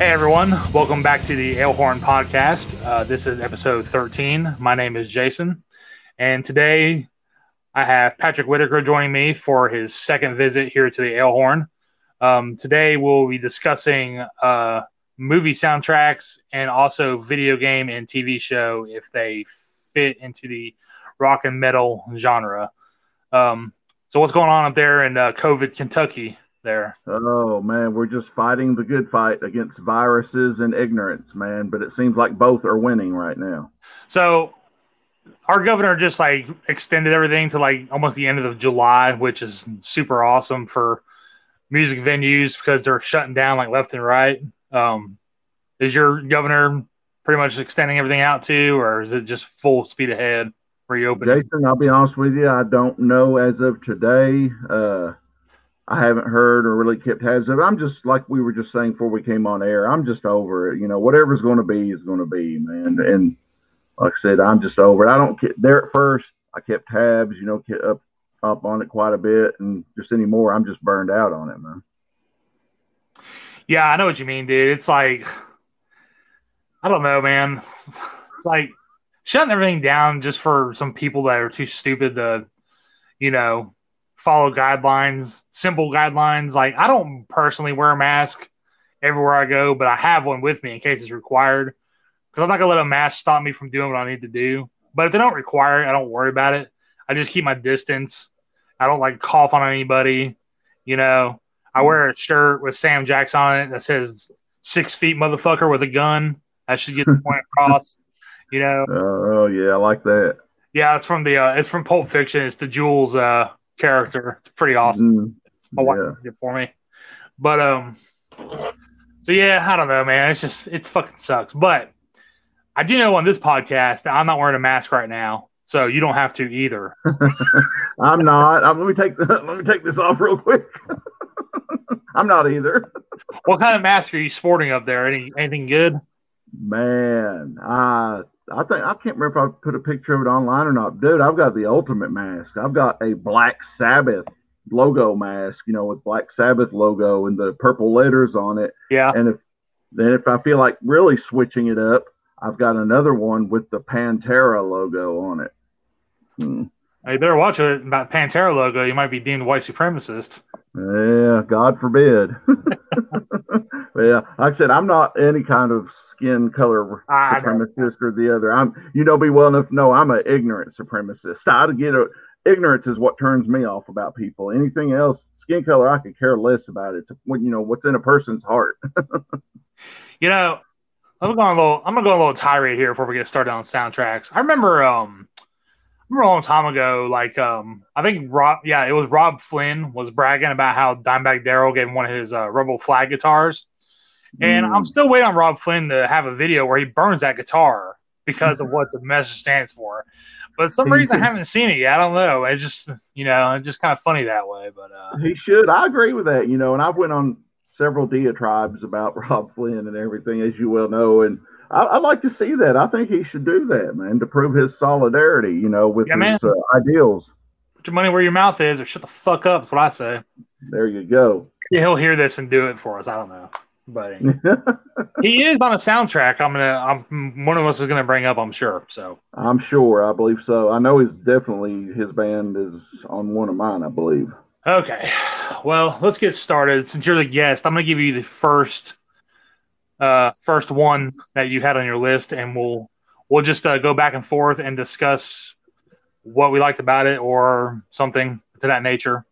Hey everyone, welcome back to the Alehorn podcast. Uh, this is episode 13. My name is Jason, and today I have Patrick Whitaker joining me for his second visit here to the Alehorn. Um, today we'll be discussing uh, movie soundtracks and also video game and TV show if they fit into the rock and metal genre. Um, so what's going on up there in uh, COVID Kentucky? There. Oh man, we're just fighting the good fight against viruses and ignorance, man. But it seems like both are winning right now. So our governor just like extended everything to like almost the end of July, which is super awesome for music venues because they're shutting down like left and right. Um, is your governor pretty much extending everything out to, or is it just full speed ahead? For reopening? Jason, I'll be honest with you, I don't know as of today. Uh, I haven't heard or really kept tabs of. I'm just like we were just saying before we came on air. I'm just over it. You know, whatever's going to be is going to be, man. And like I said, I'm just over it. I don't get there at first. I kept tabs, you know, kept up up on it quite a bit, and just anymore, I'm just burned out on it, man. Yeah, I know what you mean, dude. It's like I don't know, man. It's like shutting everything down just for some people that are too stupid to, you know, follow guidelines, simple guidelines. Like I don't personally wear a mask everywhere I go, but I have one with me in case it's required. Because I'm not gonna let a mask stop me from doing what I need to do. But if they don't require it, I don't worry about it. I just keep my distance. I don't like cough on anybody. You know, I wear a shirt with Sam Jackson on it that says six feet motherfucker with a gun. I should get the point across. You know. Oh yeah, I like that. Yeah, it's from the uh, it's from Pulp Fiction. It's the Jules uh, character. It's pretty awesome. Mm, My wife it for me. But um so yeah, I don't know, man. It's just it fucking sucks. But I do know on this podcast I'm not wearing a mask right now. So you don't have to either. I'm not. I'm, let me take the, let me take this off real quick. I'm not either. what kind of mask are you sporting up there? Any anything good? Man, uh I think I can't remember if I put a picture of it online or not. Dude, I've got the ultimate mask. I've got a Black Sabbath logo mask, you know, with Black Sabbath logo and the purple letters on it. Yeah. And if then if I feel like really switching it up, I've got another one with the Pantera logo on it. Hmm. You better watch it about Pantera logo. You might be deemed white supremacist. Yeah, God forbid. yeah, like I said, I'm not any kind of skin color I supremacist or the other. I'm, you know, be well enough to know I'm an ignorant supremacist. I to get a, ignorance is what turns me off about people. Anything else, skin color, I could care less about. It's what you know what's in a person's heart. you know, I'm going a little. I'm gonna go a little tirade here before we get started on soundtracks. I remember, um, remember a long time ago, like, um, I think Robb, yeah, it was Robb Flynn was bragging about how Dimebag Darrell gave him one of his uh, Rebel Flag guitars, and mm. I'm still waiting on Robb Flynn to have a video where he burns that guitar because of what the message stands for. But some reason I haven't seen it yet. I don't know. It's just you know, it's just kind of funny that way. But uh, he should. I agree with that. You know, and I've went on several diatribes about Rob Flynn and everything, as you well know, and I, would like to see that. I think he should do that, man, to prove his solidarity. You know, with yeah, his uh, ideals. Put your money where your mouth is, or shut the fuck up. That's what I say. There you go. Yeah, he'll hear this and do it for us. I don't know but he is on a soundtrack. I'm gonna. I'm one of us is gonna bring up. I'm sure. So I'm sure. I believe so. I know he's definitely his band is on one of mine. I believe. Okay, well, let's get started. Since you're the guest, I'm gonna give you the first, uh, first one that you had on your list, and we'll we'll just uh, go back and forth and discuss what we liked about it or something to that nature.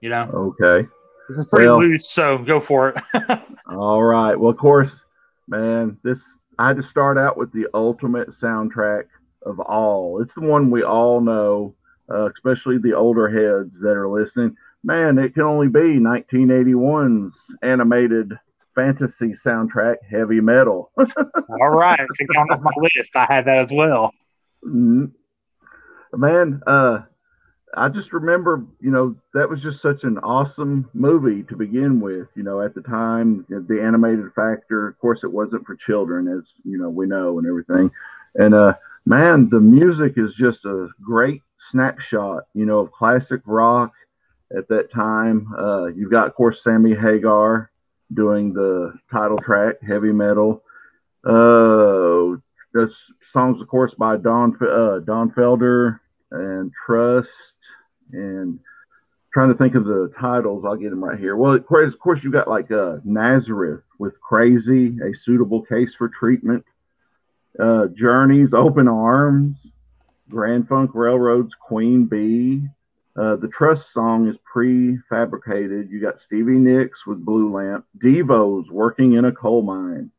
You know. Okay. This is pretty well, loose, so go for it. all right. Well, of course, man, this I had to start out with the ultimate soundtrack of all. It's the one we all know, uh, especially the older heads that are listening. Man, it can only be 1981's animated fantasy soundtrack, Heavy Metal. all right, on off my list. I had that as well. Mm-hmm. Man, uh, I just remember, you know, that was just such an awesome movie to begin with. You know, at the time, the animated factor, of course, it wasn't for children, as you know, we know and everything. And uh, man, the music is just a great snapshot, you know, of classic rock at that time. Uh, you've got, of course, Sammy Hagar doing the title track, Heavy Metal. Uh, the songs, of course, by Don uh, Don Felder and Trust, and trying to think of the titles. I'll get them right here. Well, of course, of course you got like uh, Nazareth with Crazy, a suitable case for treatment. Uh, Journeys, Open Arms, Grand Funk Railroad's Queen Bee. Uh, the Trust song is prefabricated. You got Stevie Nicks with Blue Lamp, Devo's Working in a Coal Mine,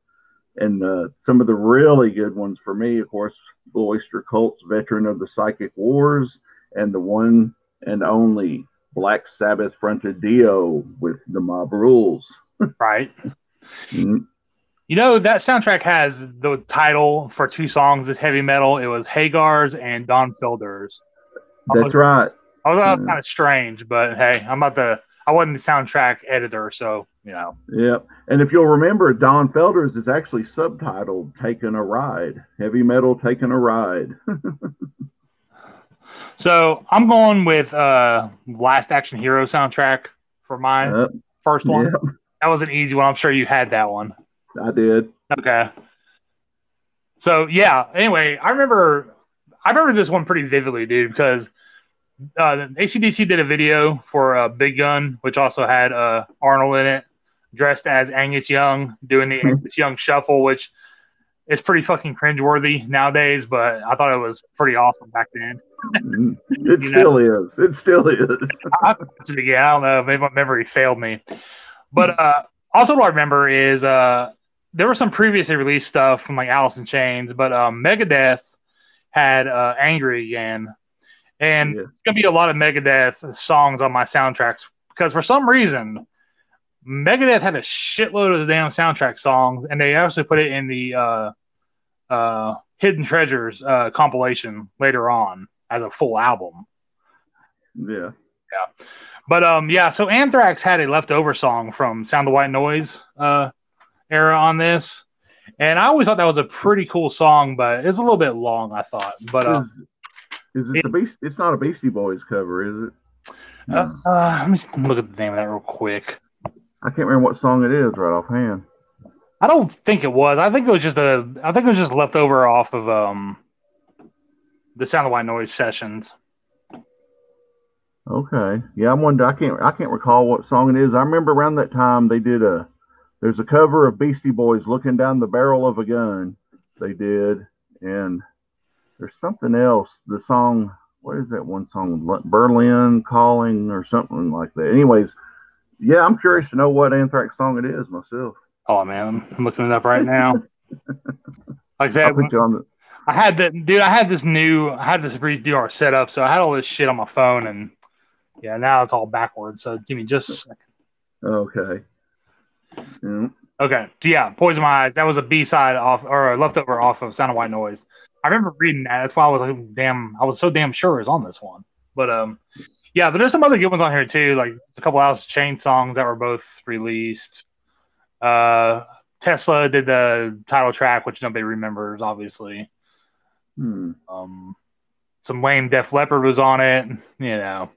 and uh, some of the really good ones for me, of course, Blue Oyster Cult's Veteran of the Psychic Wars, and the one and only Black Sabbath fronted Dio with the Mob Rules. right. Mm-hmm. You know that soundtrack has the title for two songs. It's heavy metal. It was Hagar's and Don Felder's. That's was, right. I was, yeah. kind of strange, but hey, I'm about the. I wasn't the soundtrack editor, so you know. Yep. And if you'll remember, Don Felder's is actually subtitled "Taking a Ride." Heavy metal, taking a ride. so I'm going with uh Last Action Hero soundtrack for my yep. first one. Yep. That was an easy one. I'm sure you had that one. I did. Okay. So yeah. Anyway, I remember I remember this one pretty vividly, dude, because uh, ACDC did a video for uh, Big Gun, which also had uh, Arnold in it, dressed as Angus Young, doing the mm-hmm. Angus Young shuffle, which is pretty fucking cringeworthy nowadays, but I thought it was pretty awesome back then. Mm-hmm. it still know? is. It still is. I, yeah, I don't know. Maybe my memory failed me. But uh, also, what I remember is uh, there was some previously released stuff from like Alice in Chains, but um, Megadeth had uh, Angry Again and yeah. it's gonna be a lot of Megadeth songs on my soundtracks because for some reason Megadeth had a shitload of the damn soundtrack songs, and they actually put it in the uh, uh, Hidden Treasures uh, compilation later on as a full album. Yeah, yeah, but um, yeah. So Anthrax had a leftover song from Sound the White Noise uh, era on this, and I always thought that was a pretty cool song, but it's a little bit long. I thought, but uh, is it, it, the Beast? It's not a Beastie Boys cover, is it? Uh, uh, let me look at the name of that real quick. I can't remember what song it is right offhand. I don't think it was. I think it was just a. I think it was just leftover off of um, the Sound of White Noise sessions. Okay, yeah, I'm wondering. I can't. I can't recall what song it is. I remember around that time they did a. There's a cover of Beastie Boys looking down the barrel of a gun. They did, and there's something else. The song, what is that one song? Berlin Calling or something like that. Anyways, yeah, I'm curious to know what Anthrax song it is myself. Oh man, I'm looking it up right now. like I said, the- I had that dude. I had this new, I had this redo set up, so I had all this shit on my phone, and yeah, now it's all backwards. So give me just a second. Okay. Yeah. Okay. So yeah, Poison My Eyes. That was a B side off or a leftover off of Sound of White Noise. I remember reading that. That's why I was like, damn, I was so damn sure it was on this one. But um, yeah, but there's some other good ones on here too. Like it's a couple Alice Chain songs that were both released. Uh, Tesla did the title track, which nobody remembers, obviously. Hmm. Um, some Wayne Def Leppard was on it. You know.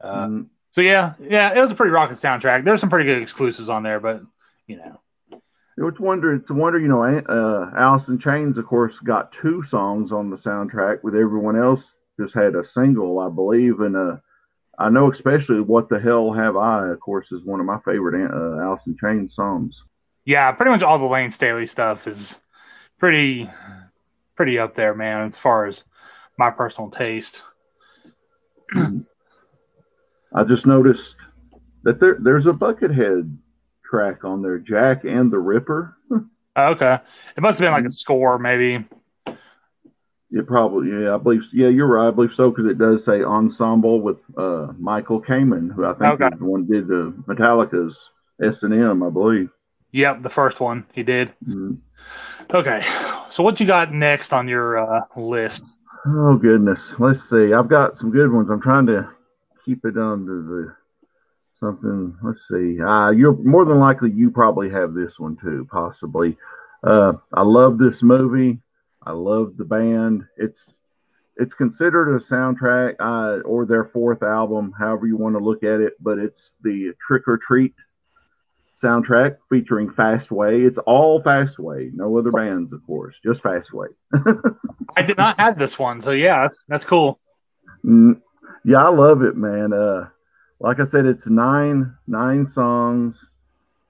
Uh, hmm. So yeah, yeah, it was a pretty rocket soundtrack. There's some pretty good exclusives on there, but you know. It's wonder. It's a wonder. You know, uh, Alice in Chains, of course, got two songs on the soundtrack, with everyone else just had a single, I believe. And uh, I know, especially "What the Hell Have I," of course, is one of my favorite uh, Alice in Chains songs. Yeah, pretty much all the Layne Staley stuff is pretty, pretty up there, man. As far as my personal taste. I just noticed that there there's a Buckethead track on there, Jack and the Ripper. okay, it must have been like a score, maybe. It probably, yeah, I believe, yeah, you're right. I believe so because it does say ensemble with uh, Michael Kamen, who I think okay. the one did the Metallica's S and M, I believe. Yep, the first one he did. Mm-hmm. Okay, so what you got next on your uh, list? Oh goodness, let's see. I've got some good ones. I'm trying to keep it under the something. Let's see. Uh, you're more than likely you probably have this one too, possibly. Uh, I love this movie. I love the band. It's it's considered a soundtrack uh, or their fourth album, however you want to look at it. But it's the Trick or Treat soundtrack featuring Fastway. It's all Fastway, no other bands, of course, just Fastway. I did not have this one, so yeah, that's that's cool. Mm, yeah, I love it, man. Uh, like I said, it's nine nine songs,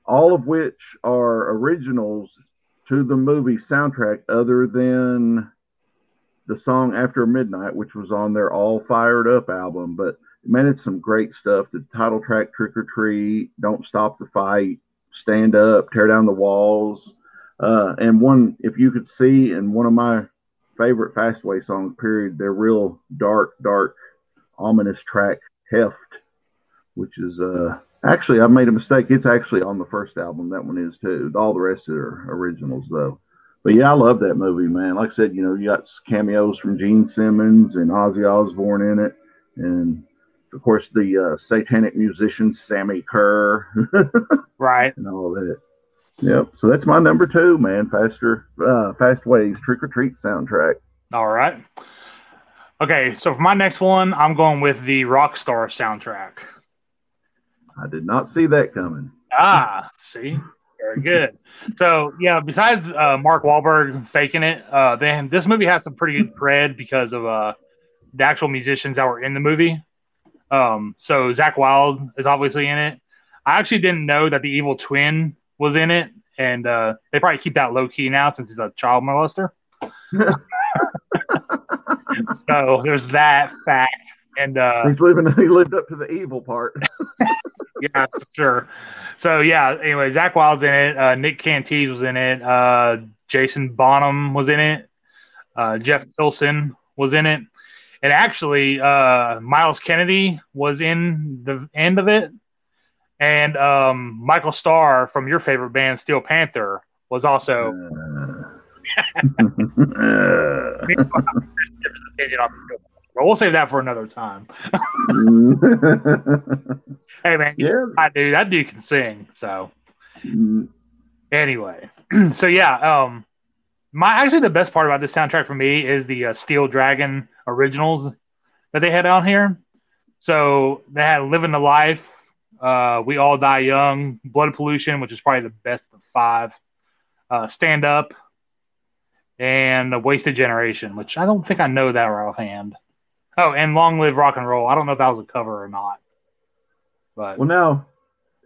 all of which are originals to the movie soundtrack, other than the song After Midnight, which was on their All Fired Up album. But man, it's some great stuff. The title track, Trick or Treat, Don't Stop the Fight, Stand Up, Tear Down the Walls. Uh, and one, if you could see, in one of my favorite Fastway songs, period, their real dark, dark, ominous track, Heft, which is uh, actually, I made a mistake. It's actually on the first album. That one is too. All the rest are originals, though. But yeah, I love that movie, man. Like I said, you know, you got cameos from Gene Simmons and Ozzy Osbourne in it, and of course the uh, satanic musician Sammi Curr, right, and all that. Yep. So that's my number two, man. Faster, uh, Fastway's Trick or Treat soundtrack. All right. Okay, so for my next one, I'm going with the Rockstar soundtrack. I did not see that coming. Ah, see, very good. So yeah, besides uh, Mark Wahlberg faking it, uh, then this movie has some pretty good cred because of uh, the actual musicians that were in the movie. Um, so Zakk Wylde is obviously in it. I actually didn't know that the evil twin was in it, and uh, they probably keep that low key now since he's a child molester. so there's that fact, and uh, he's living. He lived up to the evil part. yeah, sure. So yeah. Anyway, Zakk Wylde's in it. Uh, Nick Catanese was in it. Uh, Jason Bonham was in it. Uh, Jeff Pilson was in it and actually uh, Myles Kennedy was in the end of it, and um, Michael Starr from your favorite band Steel Panther was also. But we'll save that for another time. hey man, yeah, that dude, that dude can sing. So mm. anyway, so yeah, um, my actually the best part about this soundtrack for me is the uh, Steel Dragon originals that they had on here. So they had Living the Life, uh, We All Die Young, Blood Pollution, which is probably the best of five, uh, Stand Up, and The Wasted Generation, which I don't think I know that right offhand. Oh, and Long Live Rock and Roll. I don't know if that was a cover or not. But well, now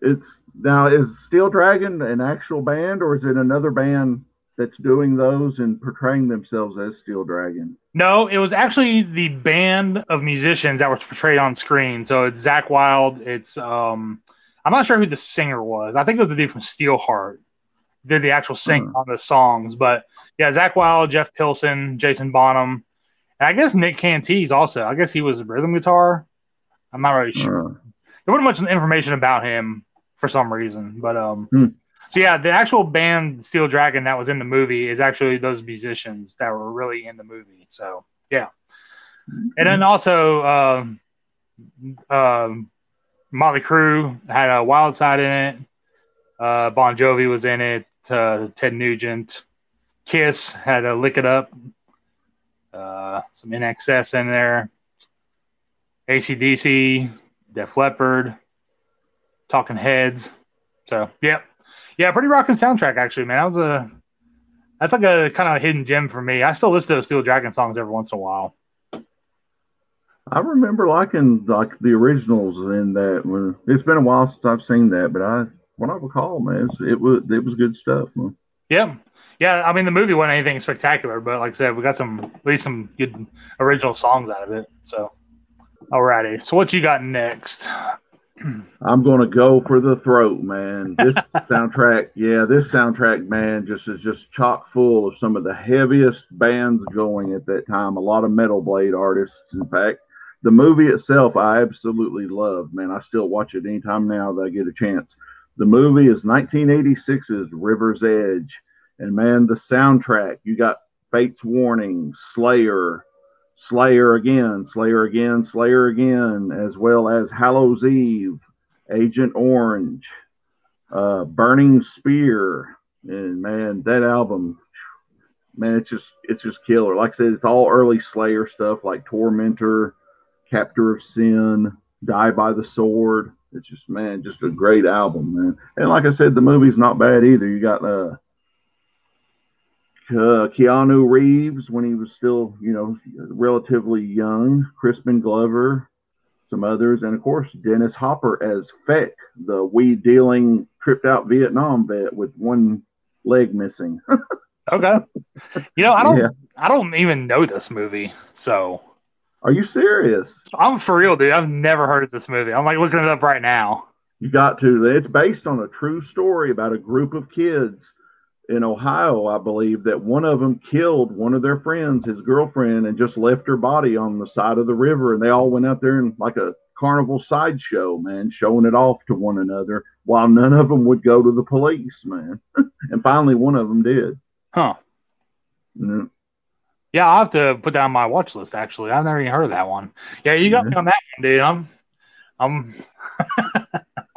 it's now is Steel Dragon an actual band or is it another band that's doing those and portraying themselves as Steel Dragon? No, it was actually the band of musicians that was portrayed on screen. So it's Zakk Wylde. It's um, I'm not sure who the singer was. I think it was the dude from Steelheart. Did the actual sing on the songs, but yeah, Zakk Wylde, Jeff Pilson, Jason Bonham, I guess Nick Catanese also. I guess he was a rhythm guitar. I'm not really sure. There wasn't much information about him for some reason, but um, hmm. So yeah, the actual band Steel Dragon that was in the movie is actually those musicians that were really in the movie. So yeah, mm-hmm. and then also um, um, Motley Crue had a Wild Side in it. Uh, bon Jovi was in it. Uh, Ted Nugent, Kiss had a Lick It Up. Uh, some INXS in there. ACDC, Def Leppard, Talking Heads. So, yep, yeah, pretty rocking soundtrack actually, man. That was a that's like a kind of hidden gem for me. I still listen to Steel Dragon songs every once in a while. I remember liking like the originals in that. When it's been a while since I've seen that, but I what I recall, man, it was it was good stuff. Man. Yeah, yeah. I mean, the movie wasn't anything spectacular, but like I said, we got some at least some good original songs out of it. So, alrighty. So, what you got next? I'm to go for the throat, man. This soundtrack, yeah, this soundtrack, man, just is just chock full of some of the heaviest bands going at that time. A lot of metal blade artists, in fact. The movie itself, I absolutely love, man. I still watch it anytime now that I get a chance. The movie is 1986's River's Edge, and man, the soundtrack. You got Fates Warning, Slayer, Slayer again, Slayer again, Slayer again, as well as Hallows Eve, Agent Orange, uh, Burning Spear, and man, that album, man, it's just it's just killer. Like I said, it's all early Slayer stuff like Tormentor, Captor of Sin, Die by the Sword. it's just man, just a great album, man. And like I said, the movie's not bad either. You got uh, uh Keanu Reeves when he was still, you know, relatively young, Crispin Glover, some others, and of course Dennis Hopper as Feck, the weed dealing, tripped out Vietnam vet with one leg missing. okay, you know I don't, yeah. I don't even know this movie, so. Are you serious? I'm for real, dude. I've never heard of this movie. I'm like looking it up right now. You got to. It's based on a true story about a group of kids in Ohio, I believe, that one of them killed one of their friends, his girlfriend, and just left her body on the side of the river. And they all went out there and like a carnival sideshow, man, showing it off to one another while none of them would go to the police, man. and finally, one of them did. Huh. Mm-hmm. Yeah, I'll have to put that on my watch list. Actually, I've never even heard of that one. Yeah, you got mm-hmm. me on that one, dude. I'm, I'm.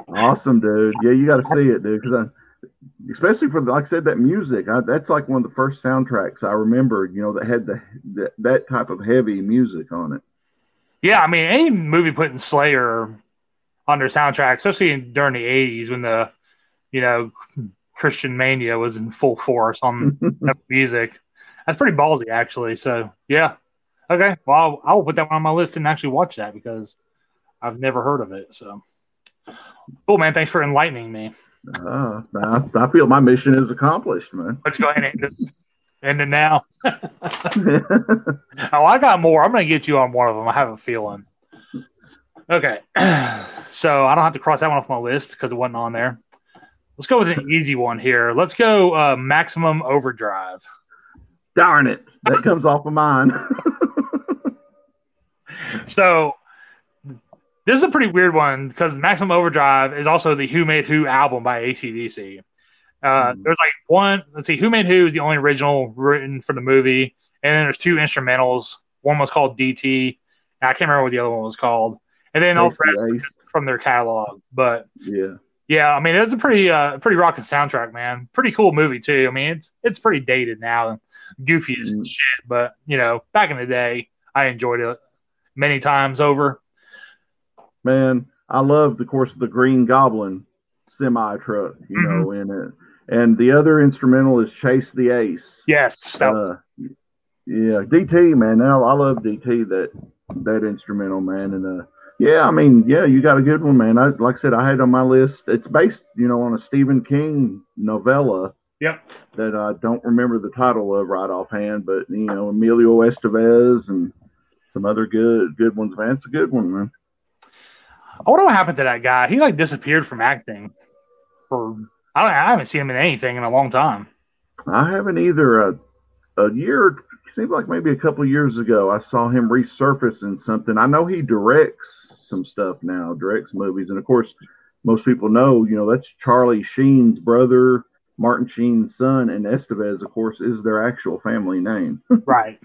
awesome, dude. Yeah, you got to see it, dude. Because I, especially for like I said, that music. I, that's like one of the first soundtracks I remember. You know, that had the, the that type of heavy music on it. Yeah, I mean, any movie putting Slayer on their soundtrack, especially in, during the '80s when the, you know, Christian mania was in full force on music that's pretty ballsy, actually. So yeah, okay. Well, I will put that one on my list and actually watch that because I've never heard of it. So cool, man. Thanks for enlightening me. Uh, I, I, feel my mission is accomplished, man. Let's go ahead and just end it now. oh, I got more. I'm going to get you on one of them. I have a feeling. Okay. so I don't have to cross that one off my list because it wasn't on there. Let's go with an easy one here. Let's go uh, maximum overdrive. Darn it. That comes off of mine. so this is a pretty weird one because Maximum Overdrive is also the Who Made Who album by ACDC. Uh, mm. There's like one, let's see, Who Made Who is the only original written for the movie. And then there's two instrumentals. One was called DT. I can't remember what the other one was called. And then all the from their catalog. But yeah. Yeah, I mean it's a pretty uh pretty rocking soundtrack, man. Pretty cool movie too. I mean it's it's pretty dated now goofy as mm. shit. But you know, back in the day, I enjoyed it many times over. Man, I love, of course, of the Green Goblin semi truck, you mm-hmm. know, in it. And the other instrumental is Chase the Ace. Yes. Uh, yeah, DT, man. Now I love DT that that instrumental, man. And uh, yeah, I mean, yeah, you got a good one, man. I like I said, I had on my list. It's based, you know, on a Stephen King novella Yep. That I don't remember the title of right offhand, but you know Emilio Estevez and some other good good ones. Man, it's a good one, man. I wonder what happened to that guy. He like disappeared from acting for I don't I haven't seen him in anything in a long time. I haven't either. A, a year seems like maybe a couple years ago I saw him resurface in something. I know he directs some stuff now, directs movies, and of course most people know you know that's Charlie Sheen's brother Martin Sheen's son and Estevez, of course, is their actual family name. right.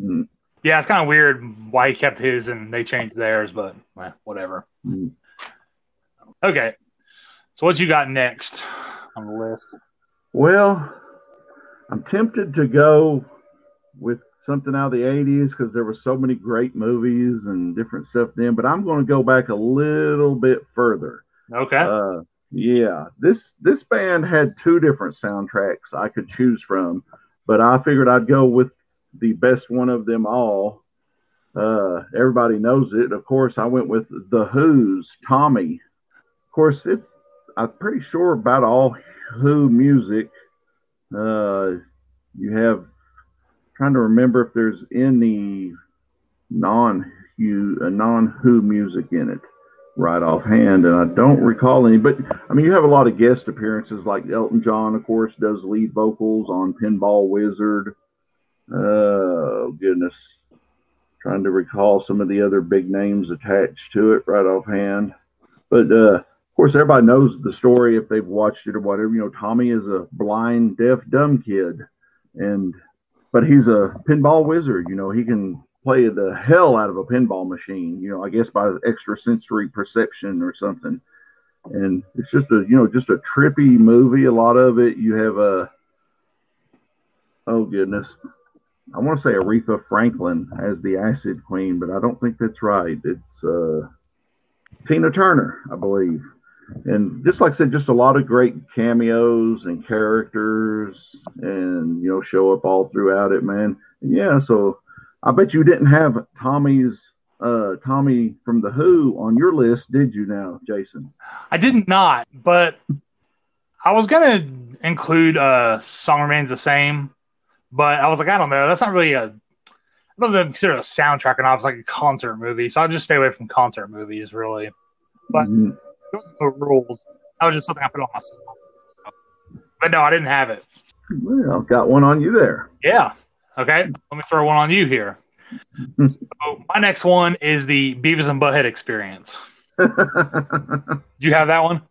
Mm. Yeah, it's kind of weird why he kept his and they changed theirs, but well, whatever. Mm. Okay. So what you got next on the list? Well, I'm tempted to go with something out of the 80s because there were so many great movies and different stuff then, but I'm going to go back a little bit further. Okay. Uh, yeah, this this band had two different soundtracks I could choose from, but I figured I'd go with the best one of them all. Uh, everybody knows it. Of course, I went with the Who's Tommy. Of course, it's I'm pretty sure about all Who music. Uh, you have trying to remember if there's any non Who uh, non Who music in it right offhand, and I don't recall any. But I mean, you have a lot of guest appearances, like Elton John, of course, does lead vocals on Pinball Wizard. Oh goodness, trying to recall some of the other big names attached to it right offhand. But uh, of course, everybody knows the story if they've watched it or whatever. You know, Tommy is a blind, deaf, dumb kid, and but he's a pinball wizard. You know, he can play the hell out of a pinball machine, you know, I guess by extrasensory perception or something. And it's just a, you know, just a trippy movie. A lot of it, you have a, oh goodness, I want to say Aretha Franklin as the Acid Queen, but I don't think that's right. It's, uh, Tina Turner, I believe. And just like I said, just a lot of great cameos and characters, and you know, show up all throughout it, man. And yeah, so I bet you didn't have Tommy's uh, Tommy from the Who on your list, did you? Now, Jason, I did not, but I was gonna include uh, "Song Remains the Same," but I was like, I don't know, that's not really a I don't consider a soundtrack or not. It's like a concert movie, so I'll just stay away from concert movies, really. But mm-hmm. those are the rules. That was just something I put on myself. So. But no, I didn't have it. Well, got one on you there. Yeah. Okay. Let me throw one on you here. so my next one is the Beavis and Butthead experience. Do you have that one?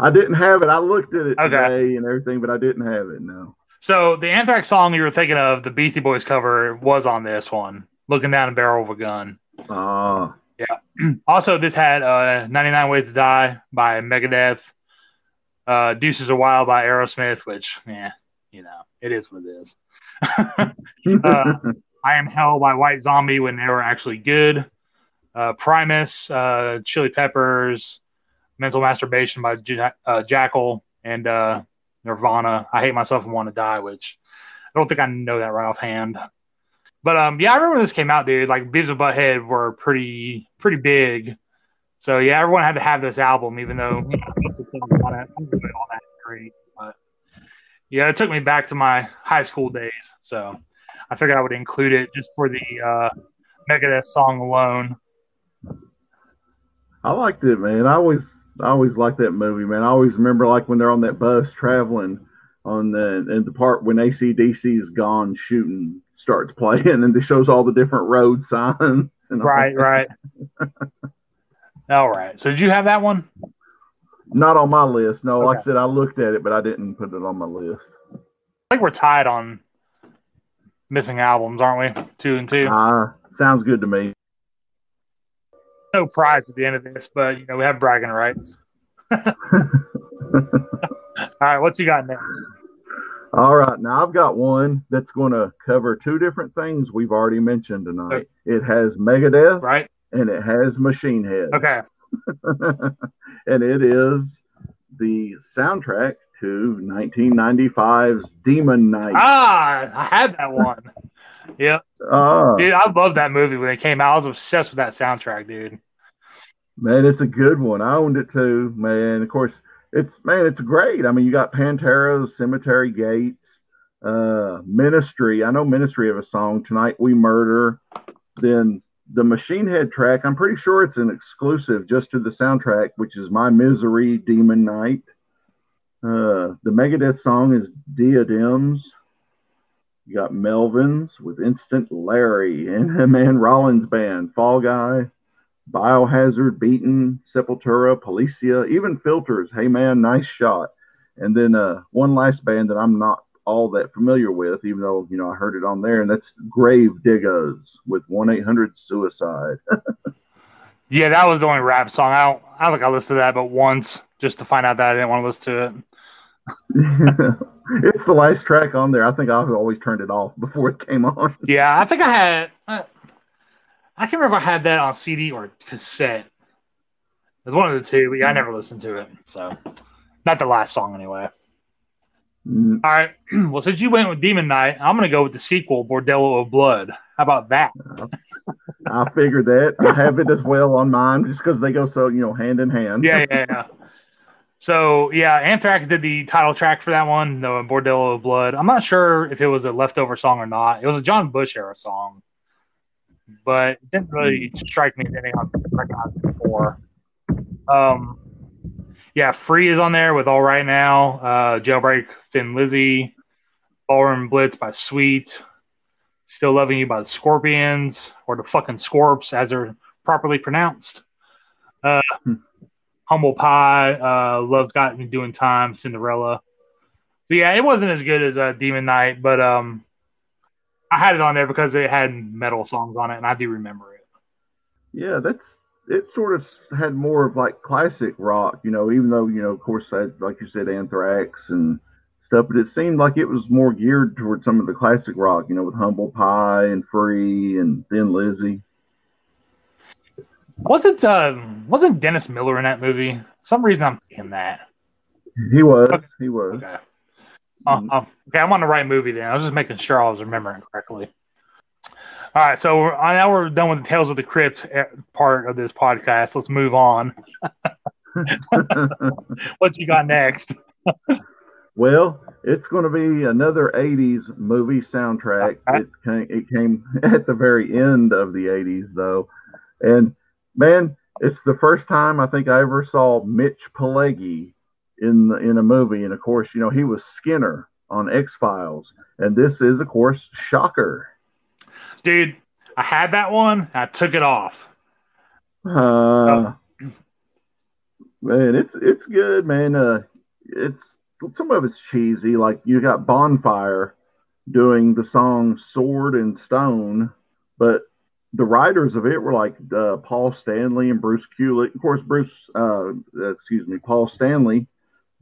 I didn't have it. I looked at it okay. today and everything, but I didn't have it. No. So the Anthrax song you were thinking of, the Beastie Boys cover, was on this one. Looking down a barrel of a gun. Oh. Yeah. also, this had uh, 99 Ways to Die by Megadeth. Uh, Deuces Are Wild by Aerosmith, which, yeah, you know, it is what it is. uh, I Am Hell by White Zombie when they were actually good. Uh, Primus, uh, Chili Peppers, Mental Masturbation by J- uh, Jackyl, and uh, Nirvana. I hate myself and want to die, which I don't think I know that right offhand. But um, yeah, I remember when this came out, dude. Like Beavis and Butthead were pretty pretty big. So yeah, everyone had to have this album, even though all that great. But yeah, it took me back to my high school days. So I figured I would include it just for the uh, Megadeth song alone. I liked it, man. I always I always like that movie, man. I always remember like when they're on that bus traveling on the and the part when ACDC is gone shooting starts playing and it shows all the different road signs. right, right. all right. So did you have that one? Not on my list. No, okay. like I said, I looked at it, but I didn't put it on my list. I think we're tied on missing albums, aren't we? Two and two. Uh, sounds good to me no prize at the end of this, but you know we have bragging rights. All right, what you got next? All right, now I've got one that's going to cover two different things we've already mentioned tonight. Okay. It has Megadeth, right, and it has Machine Head. Okay, and it is the soundtrack to 1995's Demon Knight. Ah, I had that one. Yep. Uh, dude, I love that movie when it came out. I was obsessed with that soundtrack, dude. Man, it's a good one. I owned it too, man. Of course, it's man, it's great. I mean, you got Pantera's Cemetery Gates, uh, Ministry. I know Ministry of a song tonight. We murder. Then the Machine Head track. I'm pretty sure it's an exclusive just to the soundtrack, which is My Misery, Demon Knight. Uh, the Megadeth song is Diadems. You got Melvins with Instant Larry and Man Rollins Band, Fall Guy, Biohazard, Beaten, Sepultura, Policia, even Filters. Hey man, nice shot. And then uh, one last band that I'm not all that familiar with, even though you know I heard it on there, and that's Gravediggaz with one eight hundred Suicide. yeah, that was the only rap song. I don't. I think I listened to that, but once just to find out that I didn't want to listen to it. it's the last track on there. I think I've always turned it off before it came on. Yeah, I think I had. Uh, I can't remember if I had that on CD or cassette. It's one of the two, but yeah, I never listened to it. So, not the last song anyway. Mm. All right. Well, since you went with Demon Knight, I'm going to go with the sequel, Bordello of Blood. How about that? I figured that. I have it as well on mine just because they go so, you know, hand in hand. Yeah, yeah, yeah. So yeah, Anthrax did the title track for that one, the Bordello of Blood. I'm not sure if it was a leftover song or not. It was a John Bush era song, but it didn't really strike me as anything I've before. Um, yeah, Free is on there with All Right Now, uh, Jailbreak, Thin Lizzy, Ballroom Blitz by Sweet, Still Loving You by the Scorpions, or the fucking Scorps as they're properly pronounced. Uh, hmm Humble Pie, uh, Love's Got Me Doing Time, Cinderella. So yeah, it wasn't as good as uh, Demon Knight, but um, I had it on there because it had metal songs on it, and I do remember it. Yeah, that's it. Sort of had more of like classic rock, you know. Even though you know, of course, like you said, Anthrax and stuff, but it seemed like it was more geared towards some of the classic rock, you know, with Humble Pie and Free and Thin Lizzy. Wasn't uh wasn't Dennis Miller in that movie? For some reason I'm thinking that. He was. Okay. He was. Okay. Uh, uh, okay, I'm on the right movie then. I was just making sure I was remembering correctly. All right, so we're, uh, now we're done with the Tales of the Crypt eh, part of this podcast. Let's move on. what you got next? well, it's going to be another '80s movie soundtrack. Okay. It came, it came at the very end of the '80s, though, and man, it's the first time I think I ever saw Mitch Pileggi in the, in a movie, and of course, you know he was Skinner on X Files, and this is, of course, Shocker. Dude, I had that one. I took it off. Uh, man, it's it's good, man. Uh, it's some of it's cheesy. Like you got Bonfire doing the song "Sword and Stone," but the writers of it were like uh, Paul Stanley and Bruce Kulick. Of course, Bruce, uh, excuse me, Paul Stanley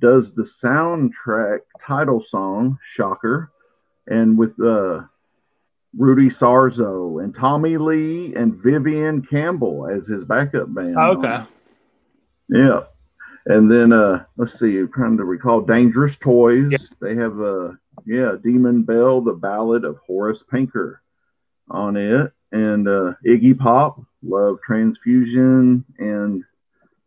does the soundtrack title song "Shocker," and with uh, Rudy Sarzo and Tommy Lee and Vivian Campbell as his backup band. Oh, okay. Yeah. And then uh let's see, I'm trying to recall Dangerous Toys. Yeah. They have uh yeah, Demon Bell, the ballad of Horace Pinker on it. And uh Iggy Pop, Love Transfusion, and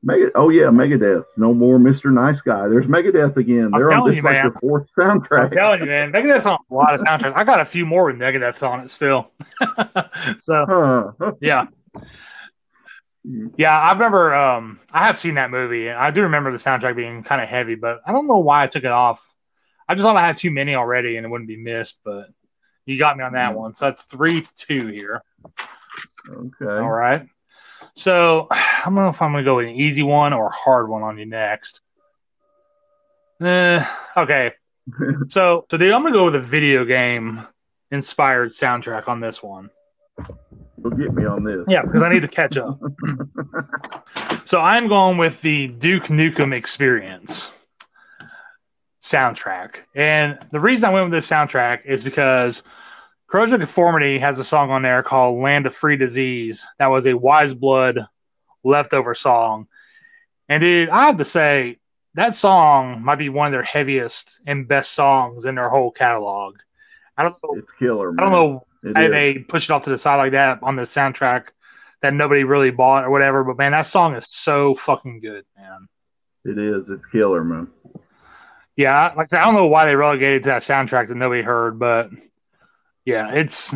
Mega oh yeah, Megadeth. No more Mr. Nice Guy. There's Megadeth again. I'm They're on this you, like man. their fourth I'm telling you, man. Megadeth's on a lot of soundtracks. I got a few more with Megadeth on it still. so Huh. yeah. Yeah, I remember um I have seen that movie and I do remember the soundtrack being kind of heavy, but I don't know why I took it off. I just thought I had too many already and it wouldn't be missed, but you got me on that Mm. one. So that's three to two here. Okay. All right. So I don't know if I'm gonna go with an easy one or a hard one on you next. Eh, okay. So so dude, I'm gonna go with a video game inspired soundtrack on this one. Well, get me on this. Yeah, because I need to catch up. so I'm going with the Duke Nukem Experience soundtrack. And the reason I went with this soundtrack is because Corrosion Conformity has a song on there called Land of Free Disease. That was a Wise Blood leftover song. And dude, I have to say, that song might be one of their heaviest and best songs in their whole catalog. I don't know. It's killer, man. I don't know It why is. they push it off to the side like that on the soundtrack that nobody really bought or whatever. But man, that song is so fucking good, man. It is. It's killer, man. Yeah, like I said, I don't know why they relegated to that soundtrack that nobody heard, but yeah, it's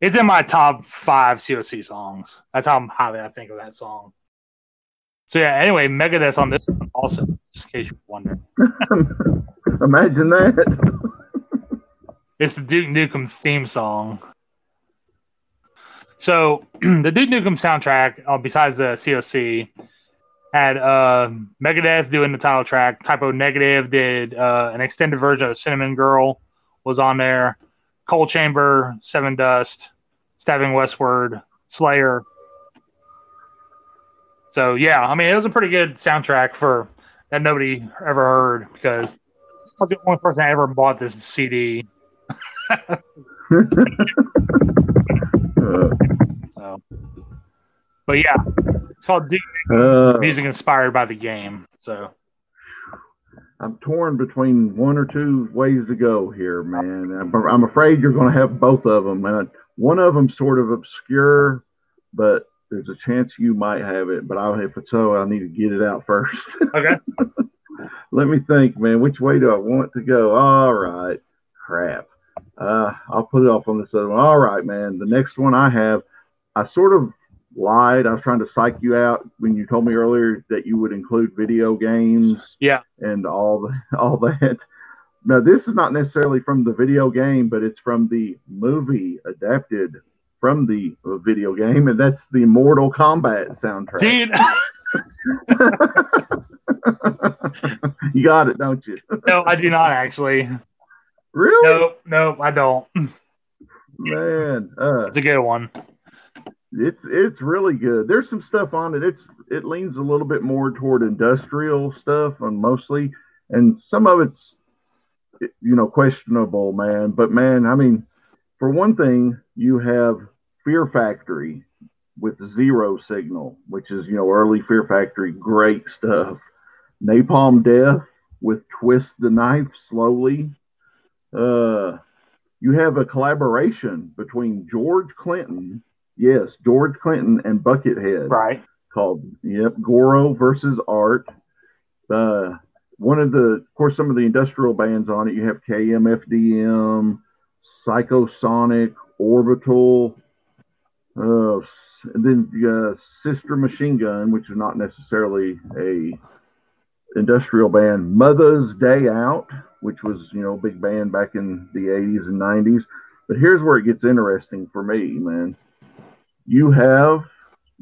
it's in my top five COC songs. That's how highly I think of that song. So yeah, anyway, Megadeth on this one also, just in case you're wondering. Imagine that. It's the Duke Nukem theme song. So the Duke Nukem soundtrack, uh, besides the COC, had uh, Megadeth doing the title track. Type O Negative did uh, an extended version of Cinnamon Girl was on there. Coal Chamber, Sevendust, Stabbing Westward, Slayer. So yeah, I mean it was a pretty good soundtrack for that nobody ever heard because I was the only person that ever bought this CD. So, but yeah, it's called Duke uh, Music inspired by the game. So I'm torn between one or two ways to go here, man. I'm, I'm afraid you're going to have both of them. And one of them sort of obscure, but there's a chance you might have it. But I'll, if it's so, I need to get it out first. okay, Let me think, man. Which way do I want to go? All right. Crap. Uh, I'll put it off on this other one. All right, man. The next one I have, I sort of lied. I was trying to psych you out when you told me earlier that you would include video games. Yeah. And all the all that. Now this is not necessarily from the video game, but it's from the movie adapted from the video game, and that's the Mortal Kombat soundtrack. dude. you got it, don't you? no, I do not actually. Really? Nope, nope, I don't. Man, uh, It's a good one. It's it's really good. There's some stuff on it. It's it leans a little bit more toward industrial stuff, and mostly, and some of it's you know questionable, man. But man, I mean, for one thing, you have Fear Factory with Zero Signal, which is you know early Fear Factory, great stuff. Napalm Death with Twist the Knife Slowly. Uh, you have a collaboration between George Clinton, yes, George Clinton and Buckethead, Right. called yep Goro versus Art. Uh, one of the, of course, some of the industrial bands on it. You have KMFDM, Psykosonik, Orbital, uh, and then uh, Sister Machine Gun, which is not necessarily a industrial band. Mutha's Day Out, which was you know big band back in the 80s and 90s. But here's where it gets interesting for me, man. You have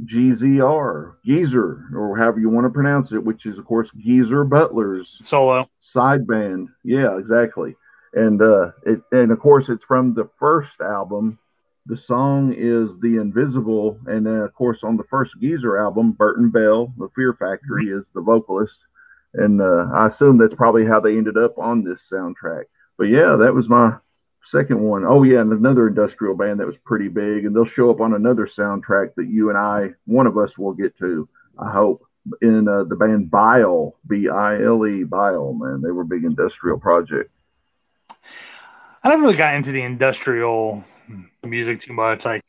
GZR, Geezer, or however you want to pronounce it, which is of course Geezer Butler's Solo. side band. Yeah, exactly. And uh it and of course it's from the first album. The song is The Invisible, and then of course on the first Geezer album, Burton Bell, the Fear Factory, is the vocalist. And uh, I assume that's probably how they ended up on this soundtrack. But yeah, that was my second one. Oh yeah, and another industrial band that was pretty big, and they'll show up on another soundtrack that you and I, one of us, will get to. I hope in uh, the band Bile, B I L E, Bile. Man, they were a big industrial project. I never really got into the industrial music too much. Like,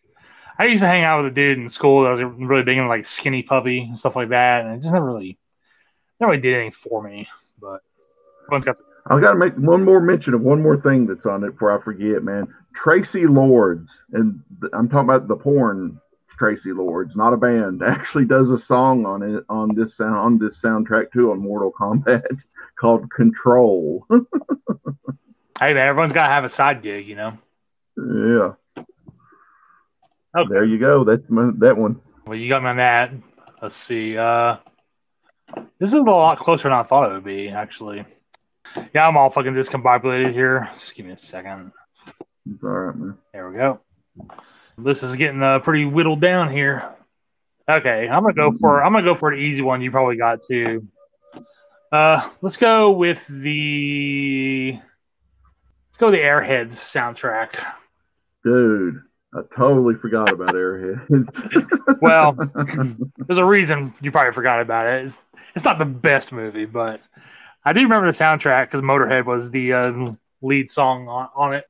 I used to hang out with a dude in school that was really big into like Skinny Puppy and stuff like that, and it just never really, never really did anything for me. But everyone's got I've got to make one more mention of one more thing that's on it before I forget, man. Traci Lords, and I'm talking about the porn Traci Lords, not a band. Actually, does a song on it on this sound on this soundtrack too on Mortal Kombat called Control. hey man, everyone's got to have a side gig, you know. yeah, Okay. there you go. That's my, that one. Well, you got me on that. Let's see. Uh, this is a lot closer than I thought it would be, actually. Yeah, I'm all fucking discombobulated here. Just give me a second. It's all right, man. There we go. This is getting uh, pretty whittled down here. Okay, I'm gonna go for I'm gonna go for an easy one. You probably got too. Uh, let's go with the let's go with the Airheads soundtrack. Dude, I totally forgot about Airheads. Well, there's a reason you probably forgot about it. It's, it's not the best movie, but I do remember the soundtrack because Motorhead was the uh, lead song on, on it.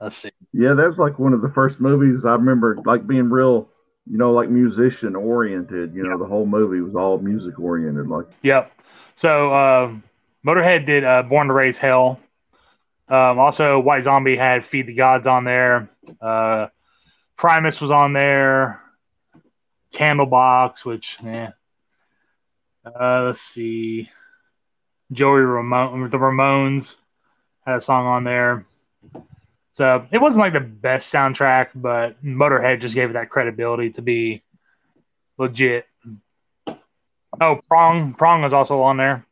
Let's see. yeah, that was like one of the first movies I remember, like being real, you know, like musician oriented. You know, the whole movie was all music oriented. Like, Yep. So um Motorhead did uh, Born to Raise Hell. Um, also, White Zombie had Feed the Gods on there. Uh, Primus was on there. Candlebox, which, yeah. Uh, let's see. Joey Ramone, the Ramones had a song on there. So it wasn't like the best soundtrack, but Motorhead just gave it that credibility to be legit. Oh, Prong, Prong is also on there.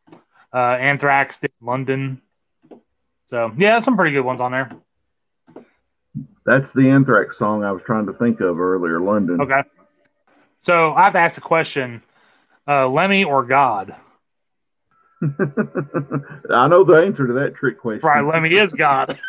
Uh, Anthrax did London. So yeah, some pretty good ones on there. that's the Anthrax song I was trying to think of earlier, London. Okay. So I have to ask the question: uh, Lemmy or God? I know the answer to that trick question. Right, Lemmy is God.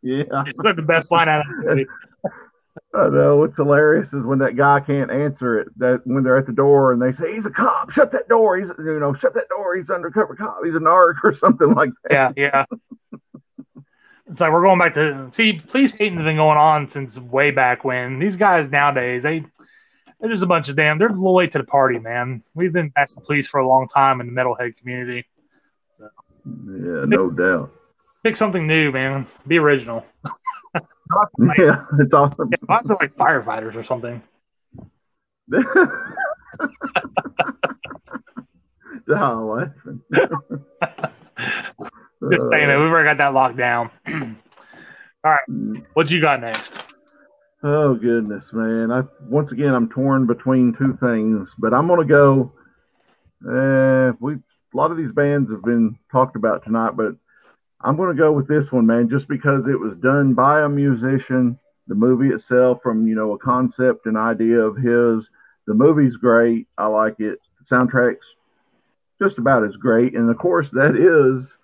Yeah, That's the best line out of the movie. I know. What's hilarious is when that guy can't answer it. That when they're at the door and they say he's a cop, shut that door. He's you know, shut that door. He's undercover cop. He's a narc or something like that. Yeah, yeah. It's like we're going back to see. Police hating's been going on since way back when. These guys nowadays, they they're just a bunch of damn. They're a little late to the party, man. We've been asking police for a long time in the metalhead community. Yeah, no doubt. Pick something new, man. Be original. Yeah, it's awesome. Yeah, also like firefighters or something. laughing. Just saying uh. that we've already got that locked down. All right, mm. what you got next? Oh goodness, man! I once again I'm torn between two things, but I'm gonna go. Uh, we a lot of these bands have been talked about tonight, but I'm gonna go with this one, man, just because it was done by a musician. The movie itself, from you know a concept and idea of his, the movie's great. I like it. The soundtrack's just about as great, and of course that is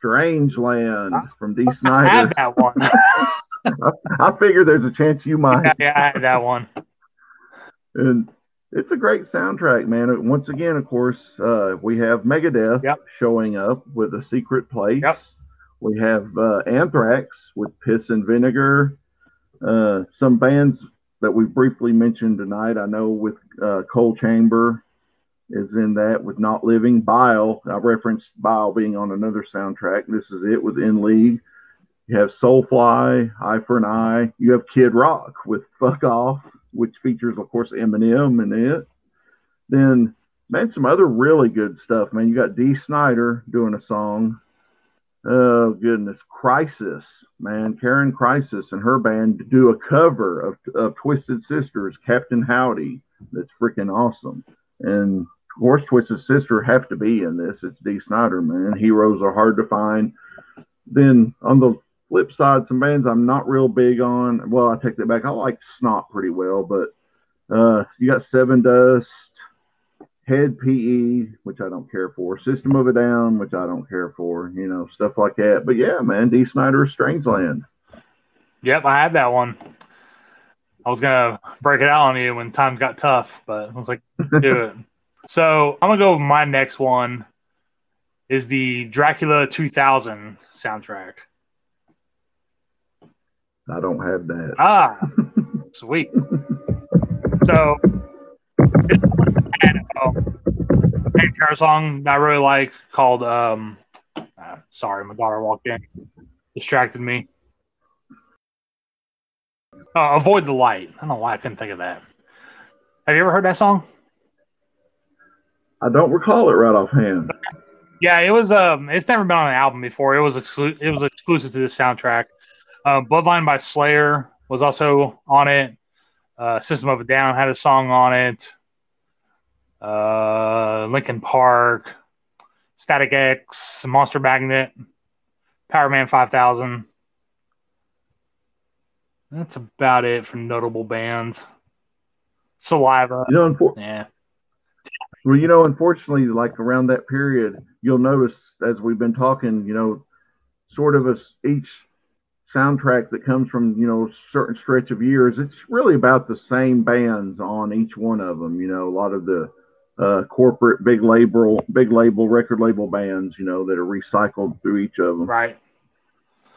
Strangeland from Dee Snider. I had that one. I figure there's a chance you might. yeah, yeah, I had that one. and it's a great soundtrack, man. Once again, of course, uh, we have Megadeth Yep. showing up with a secret place. Yep. We have uh, Anthrax with Piss and Vinegar. Uh, some bands that we briefly mentioned tonight. I know with uh, Coal Chamber is in that with Not Living. Bile, I referenced Bile being on another soundtrack. This is it with In League. You have Soulfly, Eye for an Eye. You have Kid Rock with Fuck Off, which features, of course, Eminem in it. Then, man, some other really good stuff, man. You got Dee Snider doing a song. Oh, goodness. Crisis, man. Karyn Crisis and her band do a cover of, of Twisted Sisters, Captain Howdy. That's freaking awesome. And, of course, Twisted Sister have to be in this. It's Dee Snider, man. Heroes are hard to find. Then on the flip side, some bands I'm not real big on. Well, I take that back. I like Snot pretty well, but uh, you got Seven Dust, Hed PE, which I don't care for, System of a Down, which I don't care for, you know, stuff like that. But yeah, man, Dee Snider's Strangeland. Yep, I had that one. I was gonna break it out on you when times got tough, but I was like, do it. So I'm gonna go with my next one is the Dracula 2000 soundtrack. I don't have that. Ah, sweet. So this one had a Pantera song that I really like called um, uh, sorry, my daughter walked in, distracted me. Uh, Avoid the light. I don't know why I couldn't think of that. Have you ever heard that song? I don't recall it right offhand. Yeah, it was. Um, it's never been on an album before. It was exclu- It was exclusive to the soundtrack. Uh, Bloodline by Slayer was also on it. Uh, System of a Down had a song on it. Uh, Linkin Park, Static X, Monster Magnet, Power Man 5000. That's about it for notable bands. Saliva. You know, unfor- Yeah. well, you know, unfortunately, like around that period, you'll notice as we've been talking, you know, sort of a, each soundtrack that comes from you know certain stretch of years it's really about the same bands on each one of them you know a lot of the uh, corporate big label big label record label bands you know that are recycled through each of them Right.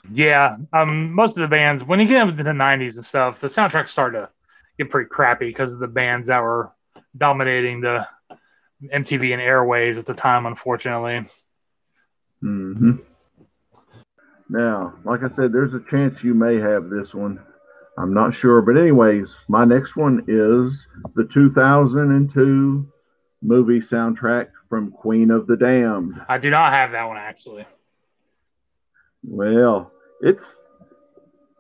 Yeah. Um. Most of the bands, when you get into the '90s and stuff, the soundtracks start to get pretty crappy because of the bands that were dominating the MTV and airwaves at the time. Unfortunately. hmm now like i said there's a chance you may have this one i'm not sure but anyways my next one is the 2002 movie soundtrack from queen of the damned I do not have that one actually. Well, it's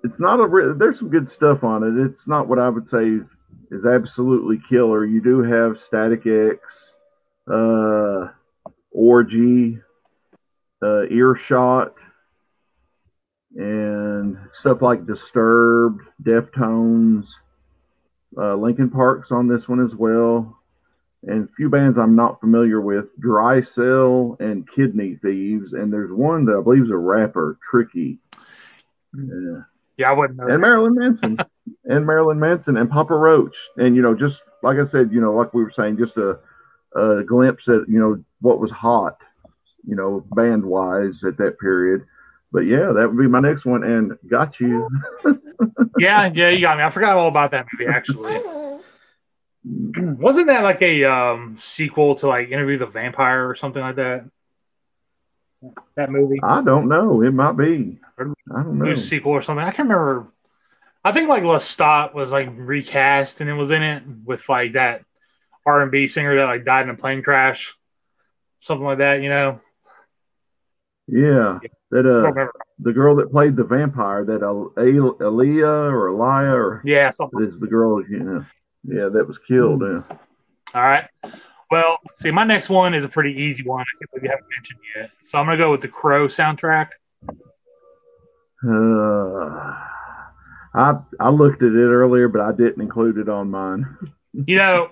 it's not a re- there's some good stuff on it. It's not what I would say is absolutely killer. You do have Static X, uh, Orgy, uh, Earshot, and stuff like Disturbed, Deftones, uh, Linkin Park's on this one as well, and a few bands I'm not familiar with, Dry Cell and Kidney Thieves, and there's one that I believe is a rapper, Tricky. Yeah. Yeah, I wouldn't know. And Marilyn Manson, and Marilyn Manson, and Papa Roach, and you know, just like I said, you know, like we were saying, just a, a glimpse at you know what was hot, you know, band wise at that period. But yeah, that would be my next one. And got you. yeah, yeah, you got me. I forgot all about that movie actually. Wasn't that like a um, sequel to like Interview the Vampire or something like that? That movie. I don't know. It might be. I don't know. It was a sequel or something. I can't remember. I think like Lestat was like recast and it was in it with like that R and B singer that like died in a plane crash, something like that. You know, Yeah, that uh, the girl that played the vampire, that Al- Aaliyah or Elia or Yeah, something. is the girl. Yeah, yeah, that was killed. Yeah. All right. Well, see, my next one is a pretty easy one. I believe you haven't mentioned yet. So I'm gonna go with the Crow soundtrack. Uh, I I looked at it earlier, but I didn't include it on mine. You know,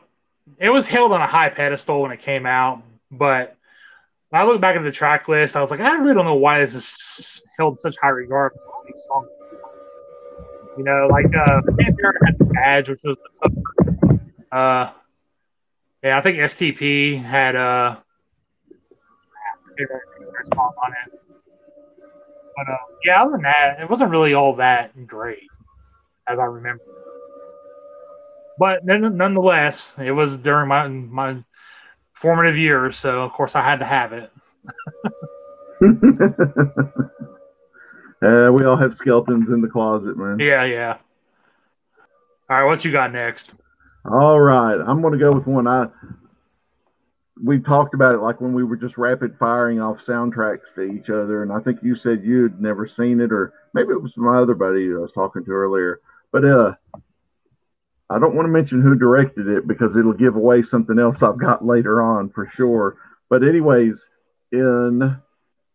it was held on a high pedestal when it came out, but when I look back at the track list, I was like, I really don't know why this is held such high regard. You know, like uh, had the badge, which was the Uh, yeah, I think STP had uh, on it. But uh, yeah, other than that, it wasn't really all that great, as I remember. But nonetheless, it was during my my formative years, so of course I had to have it. uh, we all have skeletons in the closet, man. Yeah, yeah. All right, what you got next? All right, I'm going to go with one. I we talked about it like when we were just rapid firing off soundtracks to each other, and I think you said you'd never seen it, or maybe it was my other buddy I was talking to earlier. But uh, I don't want to mention who directed it because it'll give away something else I've got later on for sure. But anyways, in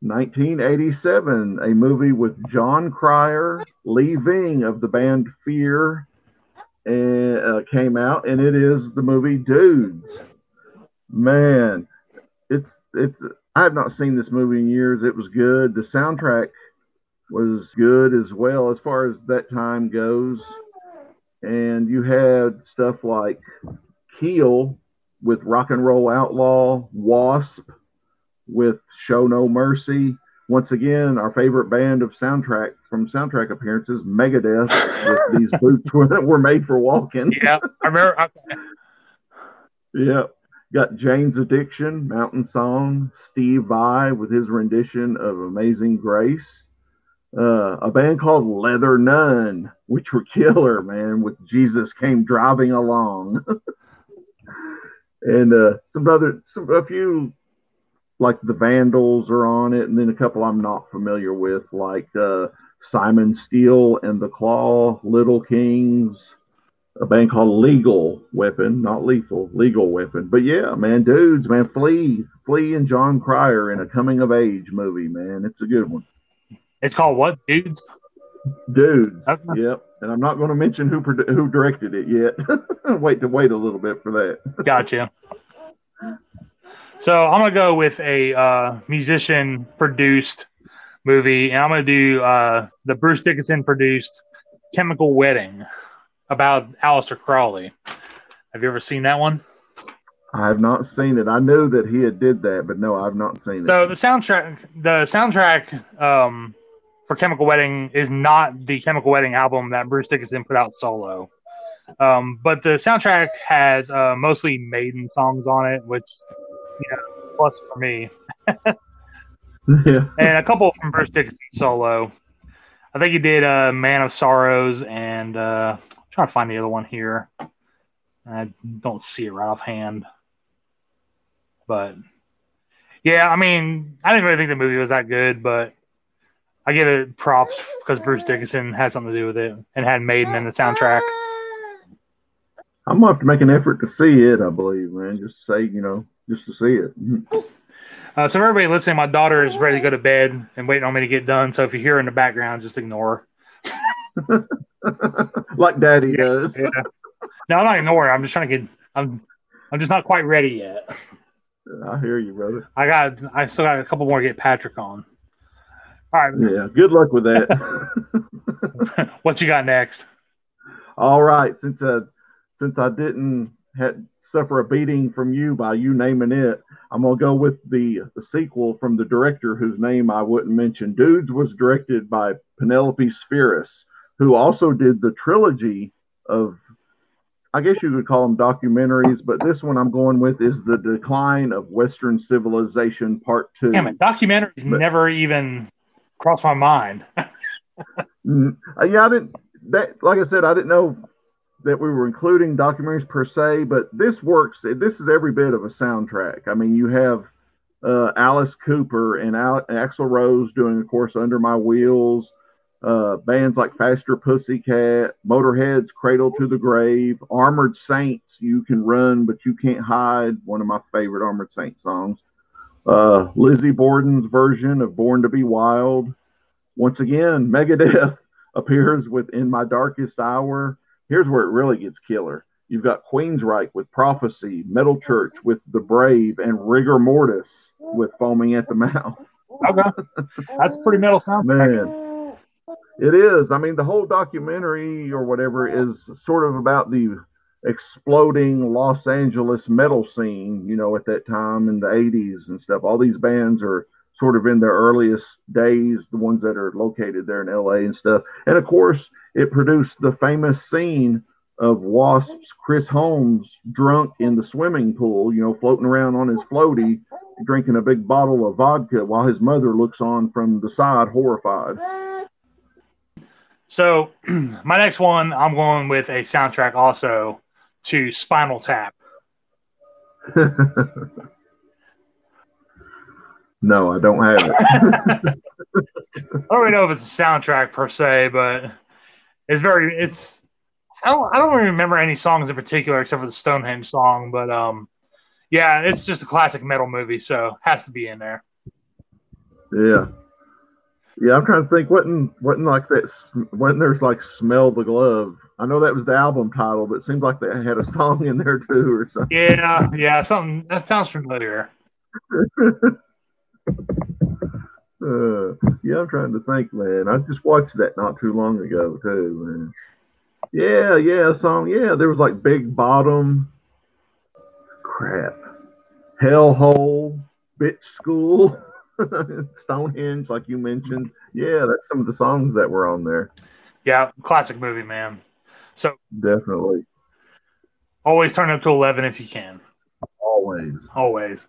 1987, a movie with Jon Cryer, Lee Ving of the band Fear, uh, came out, and it is the movie Dudes. Man, it's it's. I have not seen this movie in years. It was good. The soundtrack was good as well as far as that time goes. And you had stuff like Keel with Rock and Roll Outlaw, Wasp with Show No Mercy. Once again, our favorite band of soundtrack from soundtrack appearances, Megadeth, with these boots were, were made for walking. Yeah, I remember. Okay. yeah, got Jane's Addiction, Mountain Song, Steve Vai with his rendition of Amazing Grace. Uh, a band called Leather Nun, which were killer, man, with Jesus came driving along. and uh, some other, some a few like the Vandals are on it, and then a couple I'm not familiar with, like uh, Simon Steele and the Claw, Little Kings, a band called Legal Weapon, not lethal, Legal Weapon. But yeah, man, dudes, man, Flea, Flea and Jon Cryer in a coming of age movie, man. It's a good one. It's called what, dudes? Dudes. Okay. Yep. And I'm not going to mention who who directed it yet. wait to wait a little bit for that. gotcha. So I'm gonna go with a uh, musician produced movie, and I'm gonna do uh, the Bruce Dickinson produced Chemical Wedding about Aleister Crowley. Have you ever seen that one? I have not seen it. I knew that he had did that, but no, I've not seen it. So the soundtrack, the soundtrack um, for Chemical Wedding is not the Chemical Wedding album that Bruce Dickinson put out solo. Um, but the soundtrack has uh, mostly Maiden songs on it, which you know, plus for me. yeah. And a couple from Bruce Dickinson solo. I think he did uh, "Man of Sorrows" and uh, I'm trying to find the other one here. I don't see it right offhand, but yeah, I mean, I didn't really think the movie was that good, but I give it props because Bruce Dickinson had something to do with it and had Maiden in the soundtrack. I'm gonna have to make an effort to see it. I believe, man. Just to say, you know, just to see it. Uh, so, everybody listening, my daughter is ready to go to bed and waiting on me to get done. So, if you hear in the background, just ignore her. like Daddy yeah, does. Yeah. No, I'm not ignoring. Her. I'm just trying to get. I'm. I'm just not quite ready yet. I hear you, brother. I got. I still got a couple more to get Patrick on. All right. Yeah. Good luck with that. what you got next? All right. Since uh, since I didn't had suffer a beating from you by you naming it, I'm gonna go with the the sequel from the director whose name I wouldn't mention. Dudes was directed by Penelope Spheeris, who also did the trilogy of I guess you could call them documentaries, but this one I'm going with is the decline of Western civilization, part two. Damn it, documentaries but, never even crossed my mind. yeah, I didn't. That, like I said, I didn't know that we were including documentaries per se, but this works. This is every bit of a soundtrack. I mean, you have uh, Alice Cooper and Al- Axl Rose doing, of course, Under My Wheels. Uh, bands like Faster Pussycat, Motorhead's Cradle to the Grave, Armored Saints, You Can Run But You Can't Hide, one of my favorite Armored Saint songs. Uh, Lizzy Borden's version of Born to Be Wild. Once again, Megadeth appears with In My Darkest Hour. Here's where it really gets killer. You've got Queensryche with Prophecy, Metal Church with The Brave, and Rigor Mortis with Foaming at the Mouth. Okay. That's pretty metal sound. Man. It is. I mean, the whole documentary or whatever is sort of about the exploding Los Angeles metal scene, you know, at that time in the 80s and stuff. All these bands are sort of in their earliest days, the ones that are located there in LA and stuff. And of course, it produced the famous scene of Wasp's Chris Holmes drunk in the swimming pool, you know, floating around on his floaty, drinking a big bottle of vodka while his mother looks on from the side, horrified. So, my next one, I'm going with a soundtrack also to Spinal Tap. no, I don't have it. I don't really know if it's a soundtrack per se, but it's very it's I don't I don't really remember any songs in particular except for the Stonehenge song, but um yeah, it's just a classic metal movie, so has to be in there. Yeah. Yeah, I'm trying to think. Wasn't wasn't like that? Wasn't there's like "Smell the Glove"? I know that was the album title, but it seems like they had a song in there too, or something. Yeah, yeah, something that sounds familiar. uh, yeah, I'm trying to think, man. I just watched that not too long ago too, man. Yeah, yeah, song. Yeah, there was like Big Bottom. Crap. Hellhole. Bitch School. Stonehenge, like you mentioned. Yeah, that's some of the songs that were on there. Yeah, classic movie, man. So definitely. Always turn up to eleven if you can. Always. Always.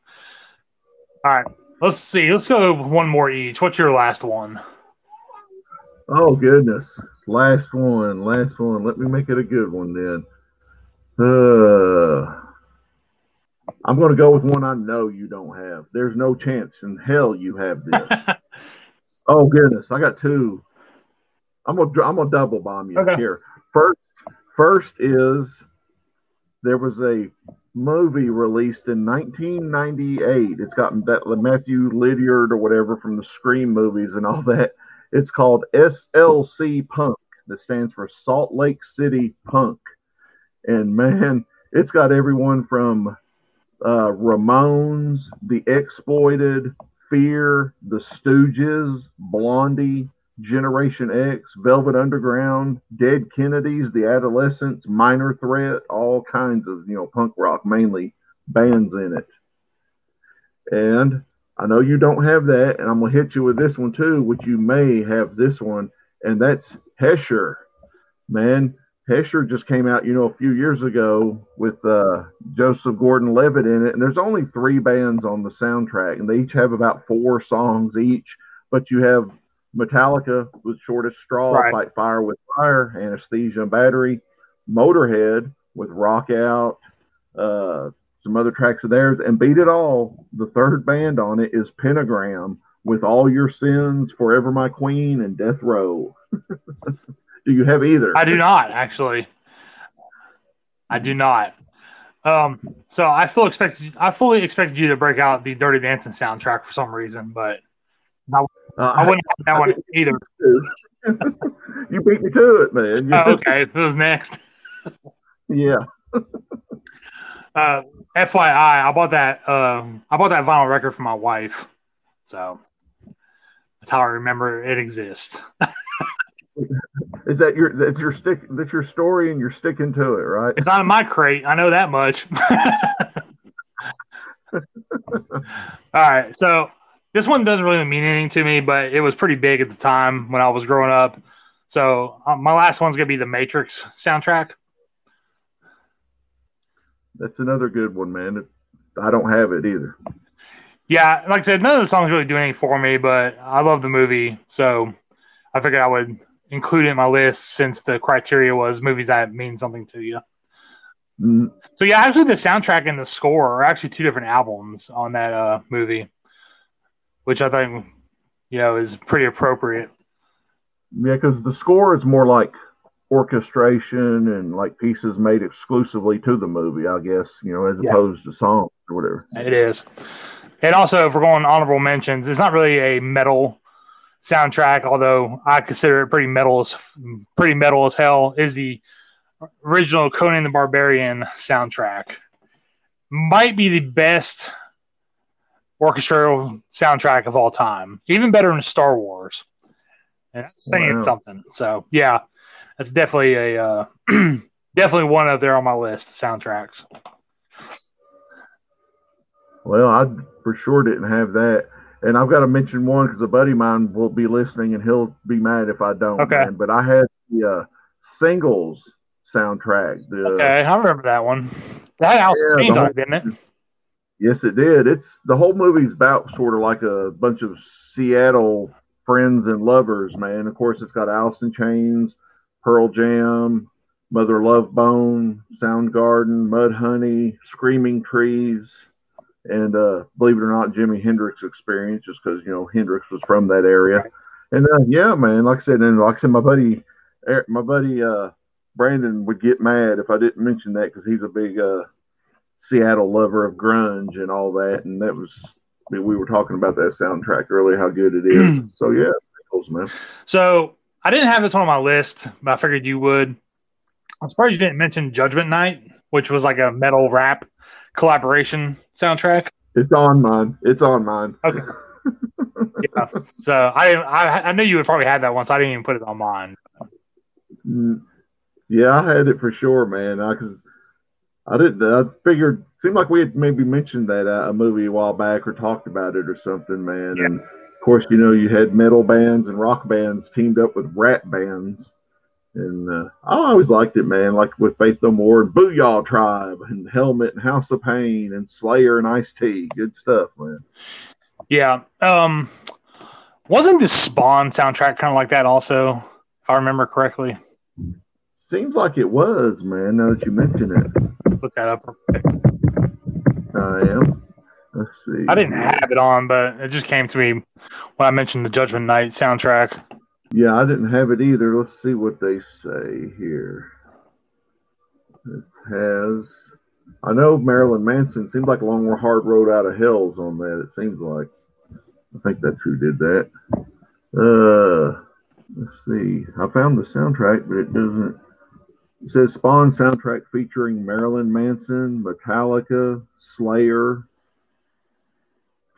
All right. Let's see. Let's go one more each. What's your last one? Oh goodness. Last one. Last one. Let me make it a good one then. Uh I'm going to go with one I know you don't have. There's no chance in hell you have this. oh goodness, I got two. I'm gonna I'm gonna double bomb you okay. here. First, is there was a movie released in 1998. It's got that Matthew Lillard or whatever from the Scream movies and all that. It's called SLC Punk. That stands for Salt Lake City Punk. And man, it's got everyone from uh, Ramones, The Exploited, Fear, The Stooges, Blondie, Generation X, Velvet Underground, Dead Kennedys, The Adolescents, Minor Threat, all kinds of you know punk rock mainly bands in it. And I know you don't have that, and I'm gonna hit you with this one too, which you may have this one, and that's Hesher. Man, Hesher just came out, you know, a few years ago with uh, Joseph Gordon-Levitt in it, and there's only three bands on the soundtrack, and they each have about four songs each. But you have Metallica with Shortest Straw, right. Fight Fire with Fire, Anesthesia and Battery, Motorhead with Rock Out, uh, some other tracks of theirs, and Beat It All. The third band on it is Pentagram with All Your Sins, Forever My Queen, and Death Row. Do you have either? I do not actually. I do not. Um, so I fully expected I fully expected you to break out the Dirty Dancing soundtrack for some reason, but I, uh, I wouldn't have that I, one either. you beat me to it, man. Oh, okay, who's next. yeah. uh, FYI, I bought that. Um, I bought that vinyl record for my wife, so that's how I remember it exists. Is that your that's your stick that's your story and you're sticking to it, right? It's not in my crate. I know that much. All right, so this one doesn't really mean anything to me, but it was pretty big at the time when I was growing up. So um, my last one's gonna be the Matrix soundtrack. That's another good one, man. I don't have it either. Yeah, like I said, none of the songs really do anything for me, but I love the movie, so I figured I would include it in my list since the criteria was movies that mean something to you. Mm. So yeah, actually the soundtrack and the score are actually two different albums on that uh, movie, which I think you know is pretty appropriate. Yeah, because the score is more like orchestration and like pieces made exclusively to the movie, I guess, you know, as yeah. opposed to songs or whatever. It is. And also, if we're going honorable mentions, it's not really a metal soundtrack, although I consider it pretty metal as pretty metal as hell, is the original Conan the Barbarian soundtrack. Might be the best orchestral soundtrack of all time, even better than Star Wars. And that's saying wow. something. So yeah, that's definitely a uh, definitely one up there on my list soundtracks. Well, I for sure didn't have that. And I've got to mention one because a buddy of mine will be listening and he'll be mad if I don't. Okay. Man. But I had the uh, singles soundtrack. The, Okay, I remember that one. That Alice Yeah, Chains the on whole- it, didn't it? Yes, it did. It's the whole movie's about sort of like a bunch of Seattle friends and lovers, man. Of course, it's got in Chains, Pearl Jam, Mother Love Bone, Soundgarden, Mudhoney, Screaming Trees, and uh, believe it or not, Jimi Hendrix Experience, just because you know Hendrix was from that area. And uh, yeah, man, like I said, and like I said, my buddy, my buddy uh, Brandon would get mad if I didn't mention that because he's a big uh, Seattle lover of grunge and all that, and that was I mean, we were talking about that soundtrack earlier, how good it is. so yeah, man. So I didn't have this one on my list, but I figured you would. I'm surprised you didn't mention Judgment Night, which was like a metal rap collaboration soundtrack. It's on mine. It's on mine. Okay. Yeah. So I didn't. I, I knew you would probably have that one, so I didn't even put it on mine. Mm, Yeah, I had it for sure, man. Because I, didn't. I figured seemed like we had maybe mentioned that uh, a movie a while back or talked about it or something, man. Yeah. And of course, you know, you had metal bands and rock bands teamed up with rap bands. And uh, I always liked it, man. Like with Faith No More and Booyah Tribe and Helmet and House of Pain and Slayer and Ice T. Good stuff, man. Yeah. Um, wasn't the Spawn soundtrack kind of like that also, if I remember correctly? Seems like it was, man. Now that you mention it, Look that up. real quick. I am. Let's see. I didn't have it on, but it just came to me when I mentioned the Judgment Night soundtrack. Yeah, I didn't have it either. Let's see what they say here. It has. I know Marilyn Manson seems like a long hard road out of hell's on that. It seems like. I think that's who did that. Uh, let's see. I found the soundtrack, but it doesn't. It says Spawn soundtrack featuring Marilyn Manson, Metallica, Slayer,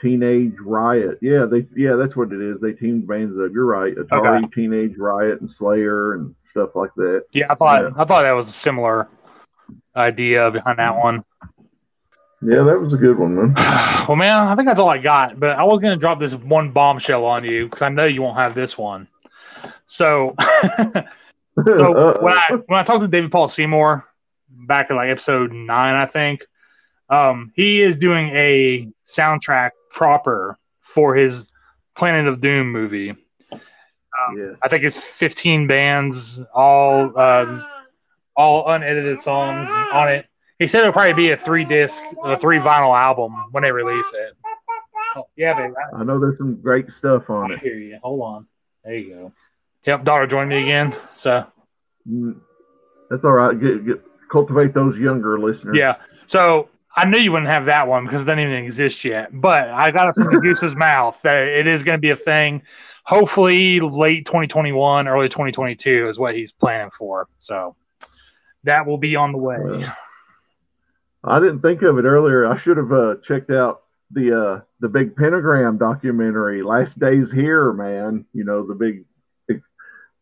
Teenage Riot. Yeah, they yeah, that's what it is. They teamed bands up. You're right. Atari, Teenage Riot, and Slayer and stuff like that. Yeah, I thought Yeah. I thought that was a similar idea behind that one. Yeah, that was a good one, man. well, man, I think that's all I got. But I was gonna drop this one bombshell on you because I know you won't have this one. So, so when I when I talked to David Paul Seymour back in like episode nine, I think, um, he is doing a soundtrack proper for his Planet of Doom movie. yes. I think it's 15 bands, all um, all unedited songs on it. He said it'll probably be a three disc, a three vinyl album when they release it. Oh, yeah, I know there's some great stuff on I it. hear you. Hold on. There you go. Yep, daughter joined me again. So Mm, That's all right. Get, get cultivate those younger listeners. yeah. So I knew you wouldn't have that one because it doesn't even exist yet. But I got it from the goose's mouth that it is going to be a thing. Hopefully, late 2021, early 2022 is what he's planning for. So that will be on the way. Well, I didn't think of it earlier. I should have uh, checked out the uh, the big pentagram documentary, Last Days Here, man. You know the big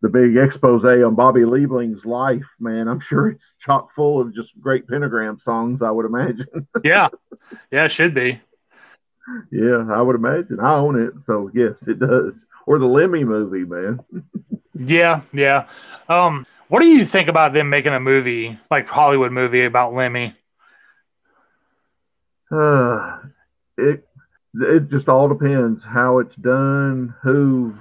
the big expose on Bobby Liebling's life, man. I'm sure it's chock full of just great pentagram songs. I would imagine. yeah, yeah, it should be. yeah, I would imagine. I own it, so yes, it does. Or the Lemmy movie, man. Yeah, yeah. Um, what do you think about them making a movie like Hollywood movie about Lemmy? Uh, it it just all depends how it's done, who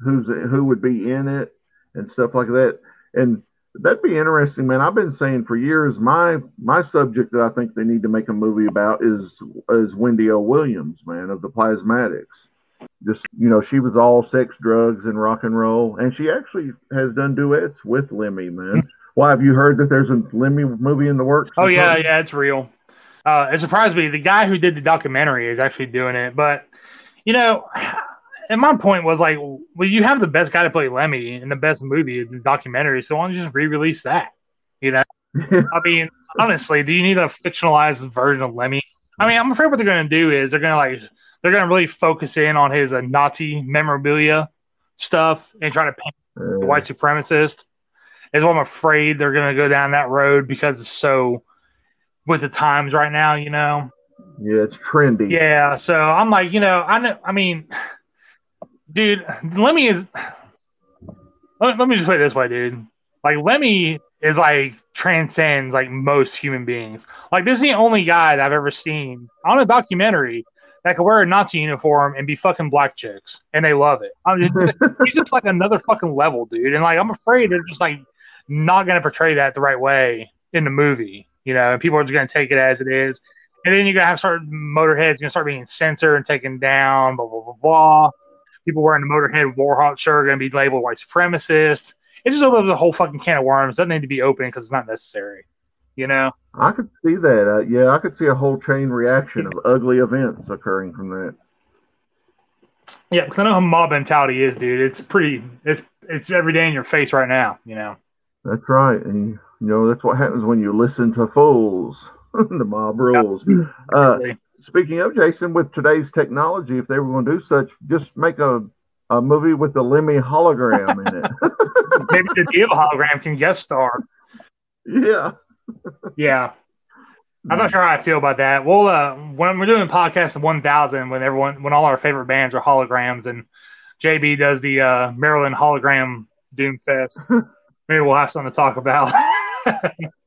who's who would be in it, and stuff like that. And that'd be interesting, man. I've been saying for years my my subject that I think they need to make a movie about is is Wendy O. Williams, man, of the Plasmatics. Just you know, she was all sex, drugs, and rock and roll, and she actually has done duets with Lemmy, man. Why have you heard that there's a Lemmy movie in the works? Oh yeah, something? yeah, it's real. Uh, it surprised me. The guy who did the documentary is actually doing it, but you know, and my point was like, well, you have the best guy to play Lemmy in the best movie, the documentary. So why don't you just re-release that? You know, I mean, honestly, do you need a fictionalized version of Lemmy? I mean, I'm afraid what they're going to do is they're going to like they're going to really focus in on his uh, Nazi memorabilia stuff and try to paint the Uh, white supremacist. is what I'm afraid they're gonna go down that road because it's so with the times right now, you know. Yeah, it's trendy. Yeah, so I'm like, you know, I know, I mean, dude, Lemmy is. Let, let me just put it this way, dude. Like Lemmy is like transcends like most human beings. Like this is the only guy that I've ever seen on a documentary that could wear a Nazi uniform and be fucking black chicks, and they love it. I'm just, he's just like another fucking level, dude. And like I'm afraid they're just like not gonna portray that the right way in the movie, you know. And people are just gonna take it as it is. And then you're gonna have certain Motorhead's gonna start being censored and taken down, blah blah blah blah. People wearing the Motorhead Warhawk shirt are gonna be labeled white supremacist. It just opens a whole fucking can of worms. Doesn't need to be open because it's not necessary. You know. I could see that. Uh, yeah, I could see a whole chain reaction of ugly events occurring from that. Yeah, because I know how mob mentality is, dude. It's pretty. It's it's every day in your face right now. You know. That's right, and you know that's what happens when you listen to fools. the mob rules. Uh, speaking of Jason, with today's technology, if they were going to do such, just make a, a movie with the Lemmy hologram in it. Maybe the Dio hologram can guest star. Yeah. Yeah. I'm not sure how I feel about that. Well, uh, when we're doing podcast 1000, when everyone, when all our favorite bands are holograms, and JB does the uh, Maryland hologram Doom Fest, maybe we'll have something to talk about.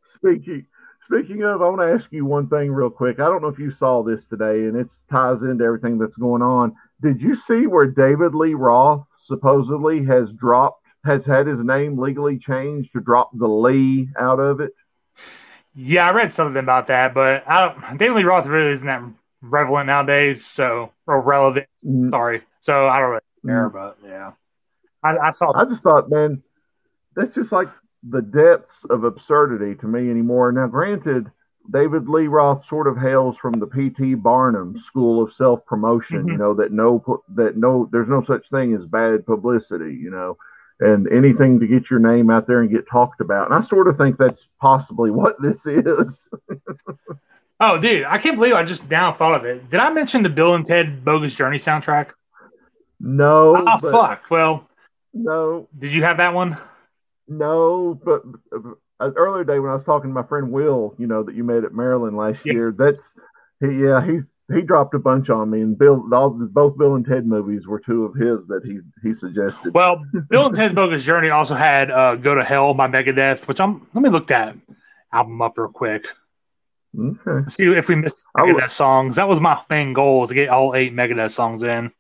Speaking Speaking of, I want to ask you one thing real quick. I don't know if you saw this today, and it ties into everything that's going on. Did you see where David Lee Roth supposedly has dropped, has had his name legally changed to drop the Lee out of it? Yeah, I read something about that, but I don't, David Lee Roth really isn't that relevant nowadays, so or relevant. Mm. Sorry, so I don't really care, mm. but yeah, I, I saw. I just thought, man, that's just like the depths of absurdity to me anymore. Now, granted, David Lee Roth sort of hails from the P.T. Barnum school of self promotion. Mm-hmm. You know that no that no there's no such thing as bad publicity. You know, and anything to get your name out there and get talked about. And I sort of think that's possibly what this is. oh, dude, I can't believe I just now thought of it. Did I mention the Bill and Ted Bogus Journey soundtrack? No. Oh, fuck. Well, no. Did you have that one? No, but uh, earlier day when I was talking to my friend Will, you know that you met at Maryland last year. That's he. Yeah, he's he dropped a bunch on me, and Bill, all both Bill and Ted movies were two of his that he he suggested. Well, Bill and Ted's Bogus Journey also had uh, "Go to Hell" by Megadeth, which I'm. Let me look that album up real quick. Okay. See if we missed Megadeth songs. That was my main goal was to get all eight Megadeth songs in.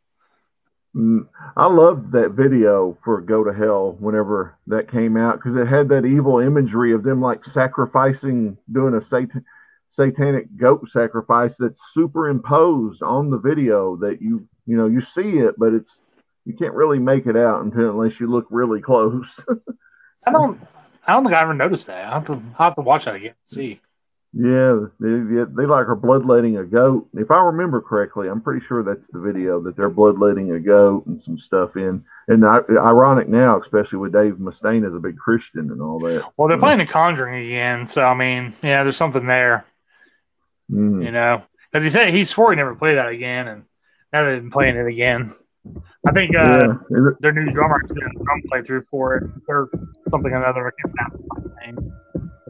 Mm, I loved that video for Go to Hell whenever that came out because it had that evil imagery of them like sacrificing, doing a satan, satanic goat sacrifice that's superimposed on the video that you, you know, you see it, but it's, you can't really make it out until unless you look really close. I don't, I don't think I ever noticed that. I have to, I have to watch that again. See. Yeah, they, they like are bloodletting a goat. If I remember correctly, I'm pretty sure that's the video that they're bloodletting a goat and some stuff in. And I, ironic now, especially with Dave Mustaine as a big Christian and all that. Well, they're playing The Conjuring again, so I mean, yeah, there's something there. Mm. You know, as he said, he swore he never played that again, and now they've been playing it again. I think uh, yeah. their new drummer is doing a drum playthrough for it, or something or another. I can't pronounce the name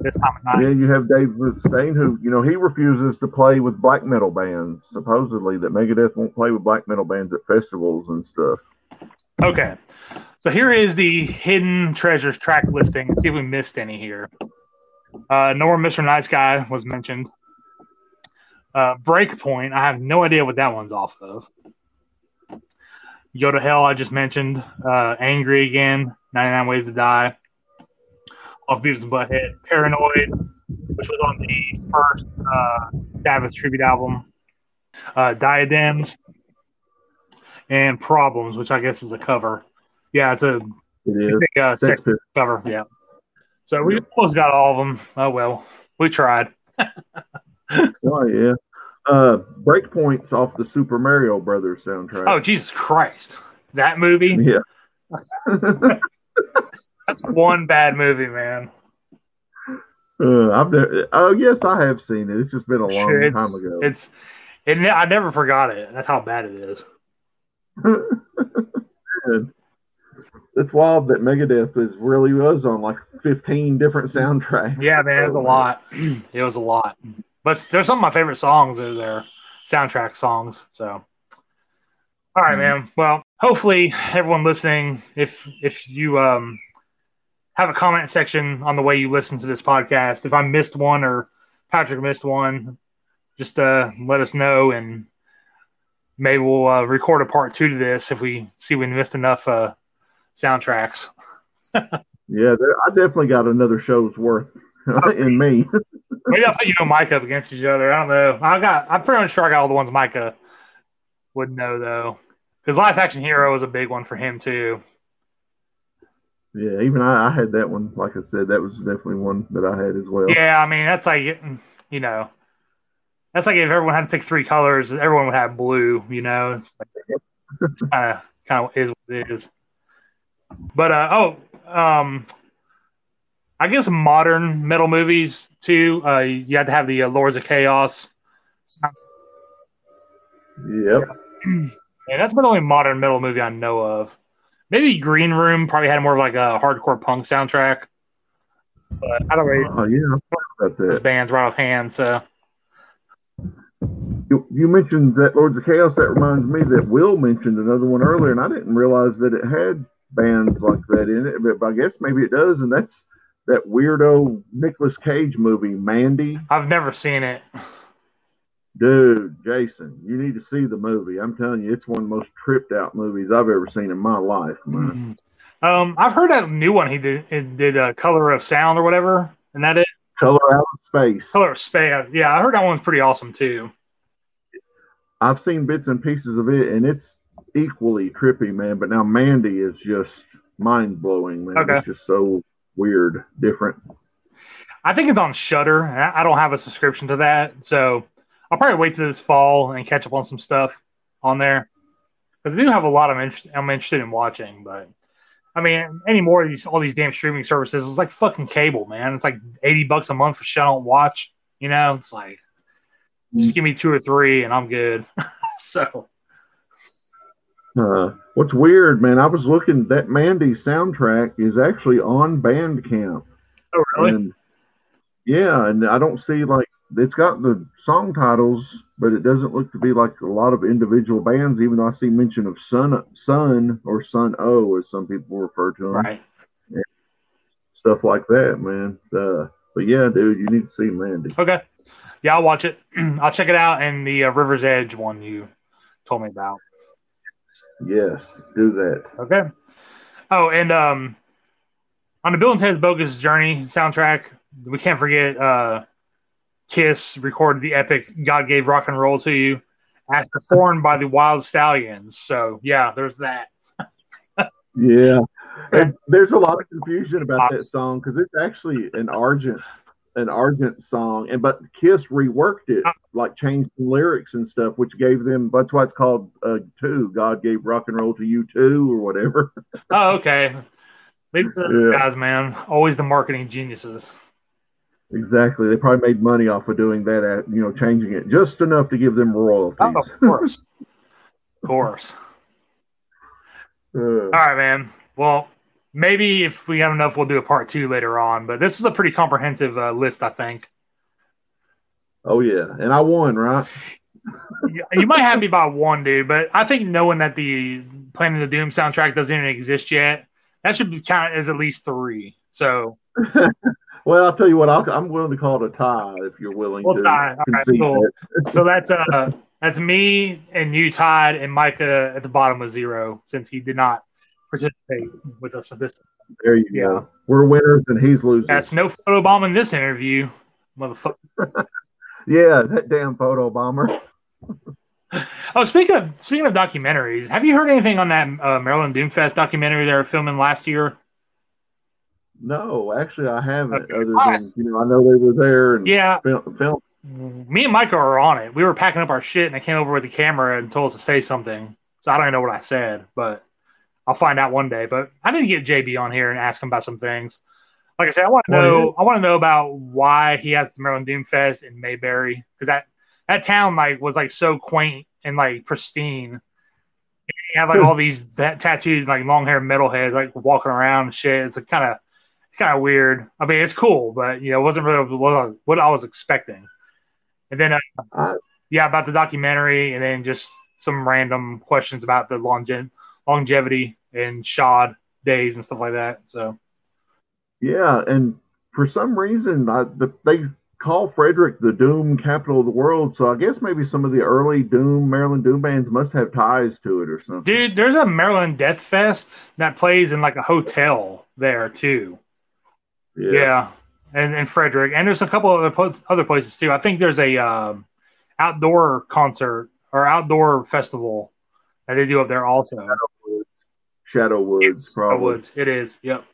this time of night. Yeah, you have Dave Mustaine, who you know he refuses to play with black metal bands. Supposedly, that Megadeth won't play with black metal bands at festivals and stuff. Okay, so here is the hidden treasures track listing. Let's see if we missed any here. Uh, Nowhere Mr. Nice Guy was mentioned. Uh, Breakpoint, I have no idea what that one's off of. Go to Hell, I just mentioned. Uh, Angry Again, 99 Ways to Die off Beavis and Butthead, Paranoid, which was on the first uh, Sabbath tribute album, uh, Diadems, and Problems, which I guess is a cover. Yeah, it's a it big, uh, cover. Yeah. So we almost got all of them. Oh well, we tried. oh yeah. Uh, Breakpoints off the Super Mario Brothers soundtrack. Oh Jesus Christ, that movie. Yeah. That's one bad movie, man. Uh, I've never, oh yes, I have seen it. It's just been a long it's, time ago. It's it. I never forgot it. That's how bad it is. it's wild that Megadeth is really was on like 15 different soundtracks. Yeah, man, it was a lot. It was a lot. But there's some of my favorite songs are there, soundtrack songs. So, all right, man. Well, hopefully everyone listening, if if you um have a comment section on the way you listen to this podcast, if I missed one or Patrick missed one, just uh let us know and maybe we'll uh, record a part two to this if we see we missed enough uh soundtracks. yeah, there, I definitely got another show's worth in me. Maybe I'll put you and Mike up against each other. I don't know. I got. I'm pretty much sure I got all the ones Micah would know though, because Last Action Hero was a big one for him too. Yeah, even I, I, had that one. Like I said, that was definitely one that I had as well. Yeah, I mean that's like you know, that's like if everyone had to pick three colors, everyone would have blue. You know, it's kind of kind of is what it is. But uh, oh, um, I guess modern metal movies too. Uh, you had to have the uh, Lords of Chaos. Yep. Yeah, that's the only modern metal movie I know of. Maybe Green Room probably had more of like a hardcore punk soundtrack. But I don't really. Oh yeah, that's it. Bands right off hand. So. You, you mentioned that Lords of Chaos. That reminds me that Will mentioned another one earlier, and I didn't realize that it had bands like that in it. But I guess maybe it does, and that's that weirdo Nicolas Cage movie, Mandy. I've never seen it. Dude, Jason, you need to see the movie. I'm telling you, it's one of the most tripped out movies I've ever seen in my life, man. Um, I've heard that new one he did it did uh, Color of Sound or whatever, and that is Color Out of Space. Color of Space. Yeah, I heard that one's pretty awesome too. I've seen bits and pieces of it, and it's equally trippy, man. But now Mandy is just mind blowing, man. Okay. It's just so weird, different. I think it's on Shudder. I don't have a subscription to that, so I'll probably wait till this fall and catch up on some stuff on there because I do have a lot of interest. I'm interested in watching, but I mean, any more of these all these damn streaming services it's like fucking cable, man. It's like eighty bucks a month for shit I don't watch. You know, it's like just give me two or three and I'm good. so. Uh, what's weird, man? I was looking that Mandy soundtrack is actually on Bandcamp. Oh, really? And, yeah, and I don't see like it's got the song titles, but it doesn't look to be like a lot of individual bands. Even though I see mention of Sun, Sun or Sun O, as some people refer to them, right? And stuff like that, man. Uh, but yeah, dude, you need to see Mandy. Okay, yeah, I'll watch it. I'll check it out. And the uh, River's Edge one you told me about. Yes, do that. Okay. Oh, and um, on the Bill and Ted's Bogus Journey soundtrack, we can't forget uh Kiss recorded the epic God Gave Rock and Roll to You as performed by the Wyld Stallyns. So, yeah, there's that. yeah. And there's a lot of confusion about that song because it's actually an Argent an Argent song, and but Kiss reworked it, like changed the lyrics and stuff, which gave them. That's why it's called uh, "Two." God gave rock and roll to you too, or whatever. oh, okay. These yeah. guys, man, always the marketing geniuses. Exactly. They probably made money off of doing that, at, you know, changing it just enough to give them royalties. Oh, of course. of course. Uh, All right, man. Well, maybe if we have enough, we'll do a part two later on. But this is a pretty comprehensive uh, list, I think. Oh, yeah. And I won, right? you might have me by one, dude. But I think knowing that the Planet of Doom soundtrack doesn't even exist yet, that should be count as at least three. So. Well, I'll tell you what. i am willing to call it a tie if you're willing we'll to. Tie. Right, cool. so that's uh that's me and you tied, and Micah at the bottom of zero since he did not participate with us at this. There you yeah. go. We're winners and he's losing. That's no photo bomb in this interview, motherfucker. yeah, that damn photo bomber. oh, speaking of speaking of documentaries, have you heard anything on that uh, Maryland Doomfest documentary they were filming last year? No, actually, I haven't. Okay. Other than you know, I know they were there and yeah, film, film. Mm-hmm. Me and Michael are on it. We were packing up our shit, and I came over with the camera and told us to say something. So I don't even know what I said, but I'll find out one day. But I need to get JB on here and ask him about some things. Like I said, I want to know. I want to know about why he has the Maryland Doom Fest in Mayberry because that that town like was like so quaint and like pristine. You have like all these that tattooed like long hair metalheads like walking around and shit. It's kind of kind of weird. I mean, it's cool, but you know, it wasn't really what I, what I was expecting. And then, uh, I- yeah, about the documentary, and then just some random questions about the longe- longevity and shod days and stuff like that. So, Yeah, and for some reason, I, the, they call Frederick the Doom capital of the world. So I guess maybe some of the early Doom Maryland Doom bands must have ties to it or something. dude, there's a Maryland Death Fest that plays in like a hotel there too. Yeah, and and Frederick, and there's a couple other pl- other places too. I think there's a um, outdoor concert or outdoor festival that they do up there also. Shadow Woods, probably. Woods. It is. Yep.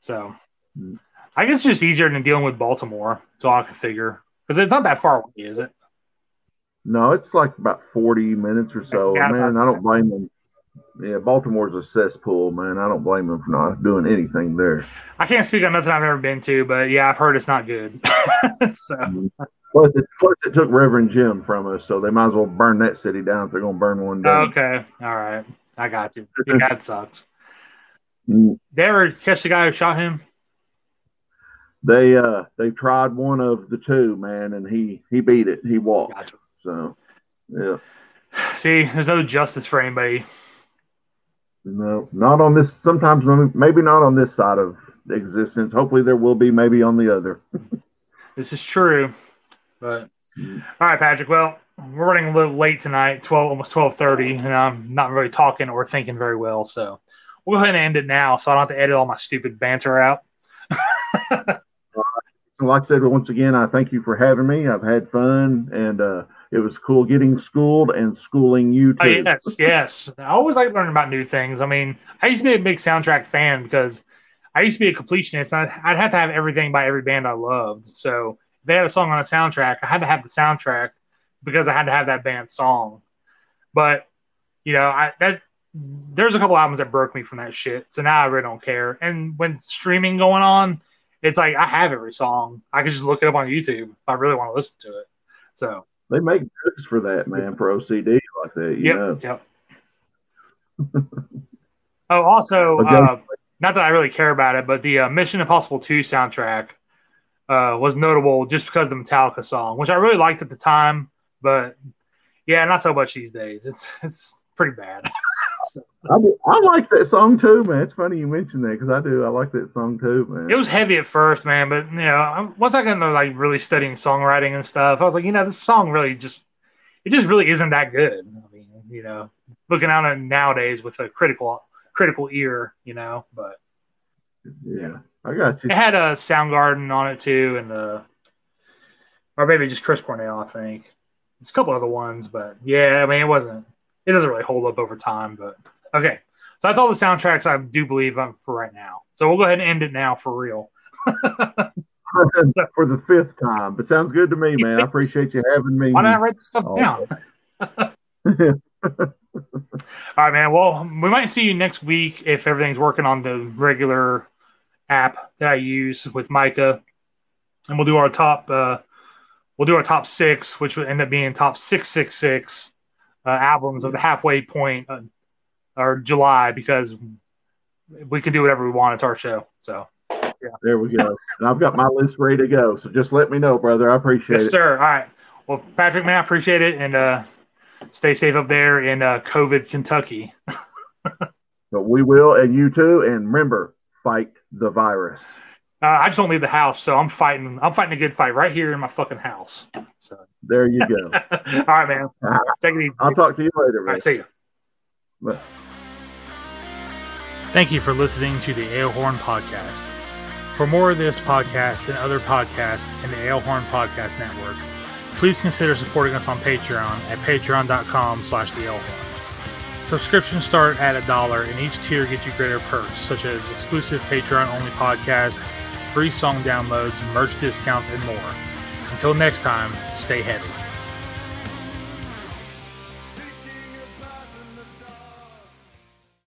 So, Mm. I guess it's just easier than dealing with Baltimore. So I can figure because it's not that far away, is it? No, it's like about 40 minutes or so. Yeah, man, I don't blame them. Yeah, Baltimore's a cesspool, man. I don't blame them for not doing anything there. I can't speak on nothing I've ever been to, but yeah, I've heard it's not good. so Plus it, plus, it took Reverend Jim from us, so they might as well burn that city down if they're going to burn one down. okay, all right, I got you. That sucks. Mm, They ever catch the guy who shot him? They uh they tried one of the two, man, and he he beat it. He walked. Gotcha. So yeah, See, there's no justice for anybody. No, not on this. Sometimes maybe not on this side of existence. Hopefully there will be maybe on the other. This is true. But all right, Patrick. Well, we're running a little late tonight, twelve almost twelve thirty, and I'm not really talking or thinking very well. So we'll go ahead and end it now, so I don't have to edit all my stupid banter out. Like I said, once again, I thank you for having me. I've had fun, and uh, it was cool getting schooled and schooling you oh, too. Oh, yes, yes. I always like learning about new things. I mean, I used to be a big soundtrack fan because I used to be a completionist. And I'd, I'd have to have everything by every band I loved. So if they had a song on a soundtrack, I had to have the soundtrack because I had to have that band's song. But you know, I that there's a couple albums that broke me from that shit. So now I really don't care. And when streaming going on, it's like I have every song. I can just look it up on YouTube if I really want to listen to it. So They make goods for that, man, for OCD like that. You Yep. know, Yep. oh, also, uh, not that I really care about it, but the uh, Mission Impossible 2 soundtrack uh, was notable just because of the Metallica song, which I really liked at the time, but yeah, not so much these days. It's it's pretty bad. I, I like that song too, man. It's funny you mentioned that because I do. I like that song too, man. it was heavy at first, man, but you know, I'm- once I got into like really studying songwriting and stuff, I was like, you know, this song really just it just really isn't that good. I mean, you know, looking at it nowadays with a critical critical ear, you know, but yeah, I got you. It had a Soundgarden on it too, and uh, the or maybe just Chris Cornell, I think. There's a couple other ones, but yeah, I mean, it wasn't. It doesn't really hold up over time, but okay. So that's all the soundtracks I do believe I'm for right now. So we'll go ahead and end it now for real. for the fifth time, but sounds good to me, man. I appreciate you having me. Why not write this stuff Oh. down? All right, man. Well, we might see you next week if everything's working on the regular app that I use with Micah, and we'll do our top. Uh, we'll do our top six, which would end up being top six six six uh, albums of the halfway point uh, or July because we can do whatever we want. It's our show. So yeah. there we go. And I've got my list ready to go. So just let me know, brother. I appreciate yes, it. sir. All right. Well, Patrick, man, I appreciate it, and uh, stay safe up there in uh, COVID, Kentucky. But we will, and you too. And remember, fight the virus. Uh, I just don't leave the house, so I'm fighting. I'm fighting a good fight right here in my fucking house. So, There you go. all right, man. Take it easy. I'll talk to you later, All man. right, see you. Bye. Thank you for listening to the Alehorn Podcast. For more of this podcast and other podcasts in the Alehorn Podcast Network, please consider supporting us on Patreon at patreon.com slash the Alehorn. Subscriptions start at a dollar, and each tier gets you greater perks, such as exclusive Patreon-only podcast, free song downloads, merch discounts, and more. Until next time, stay heavy.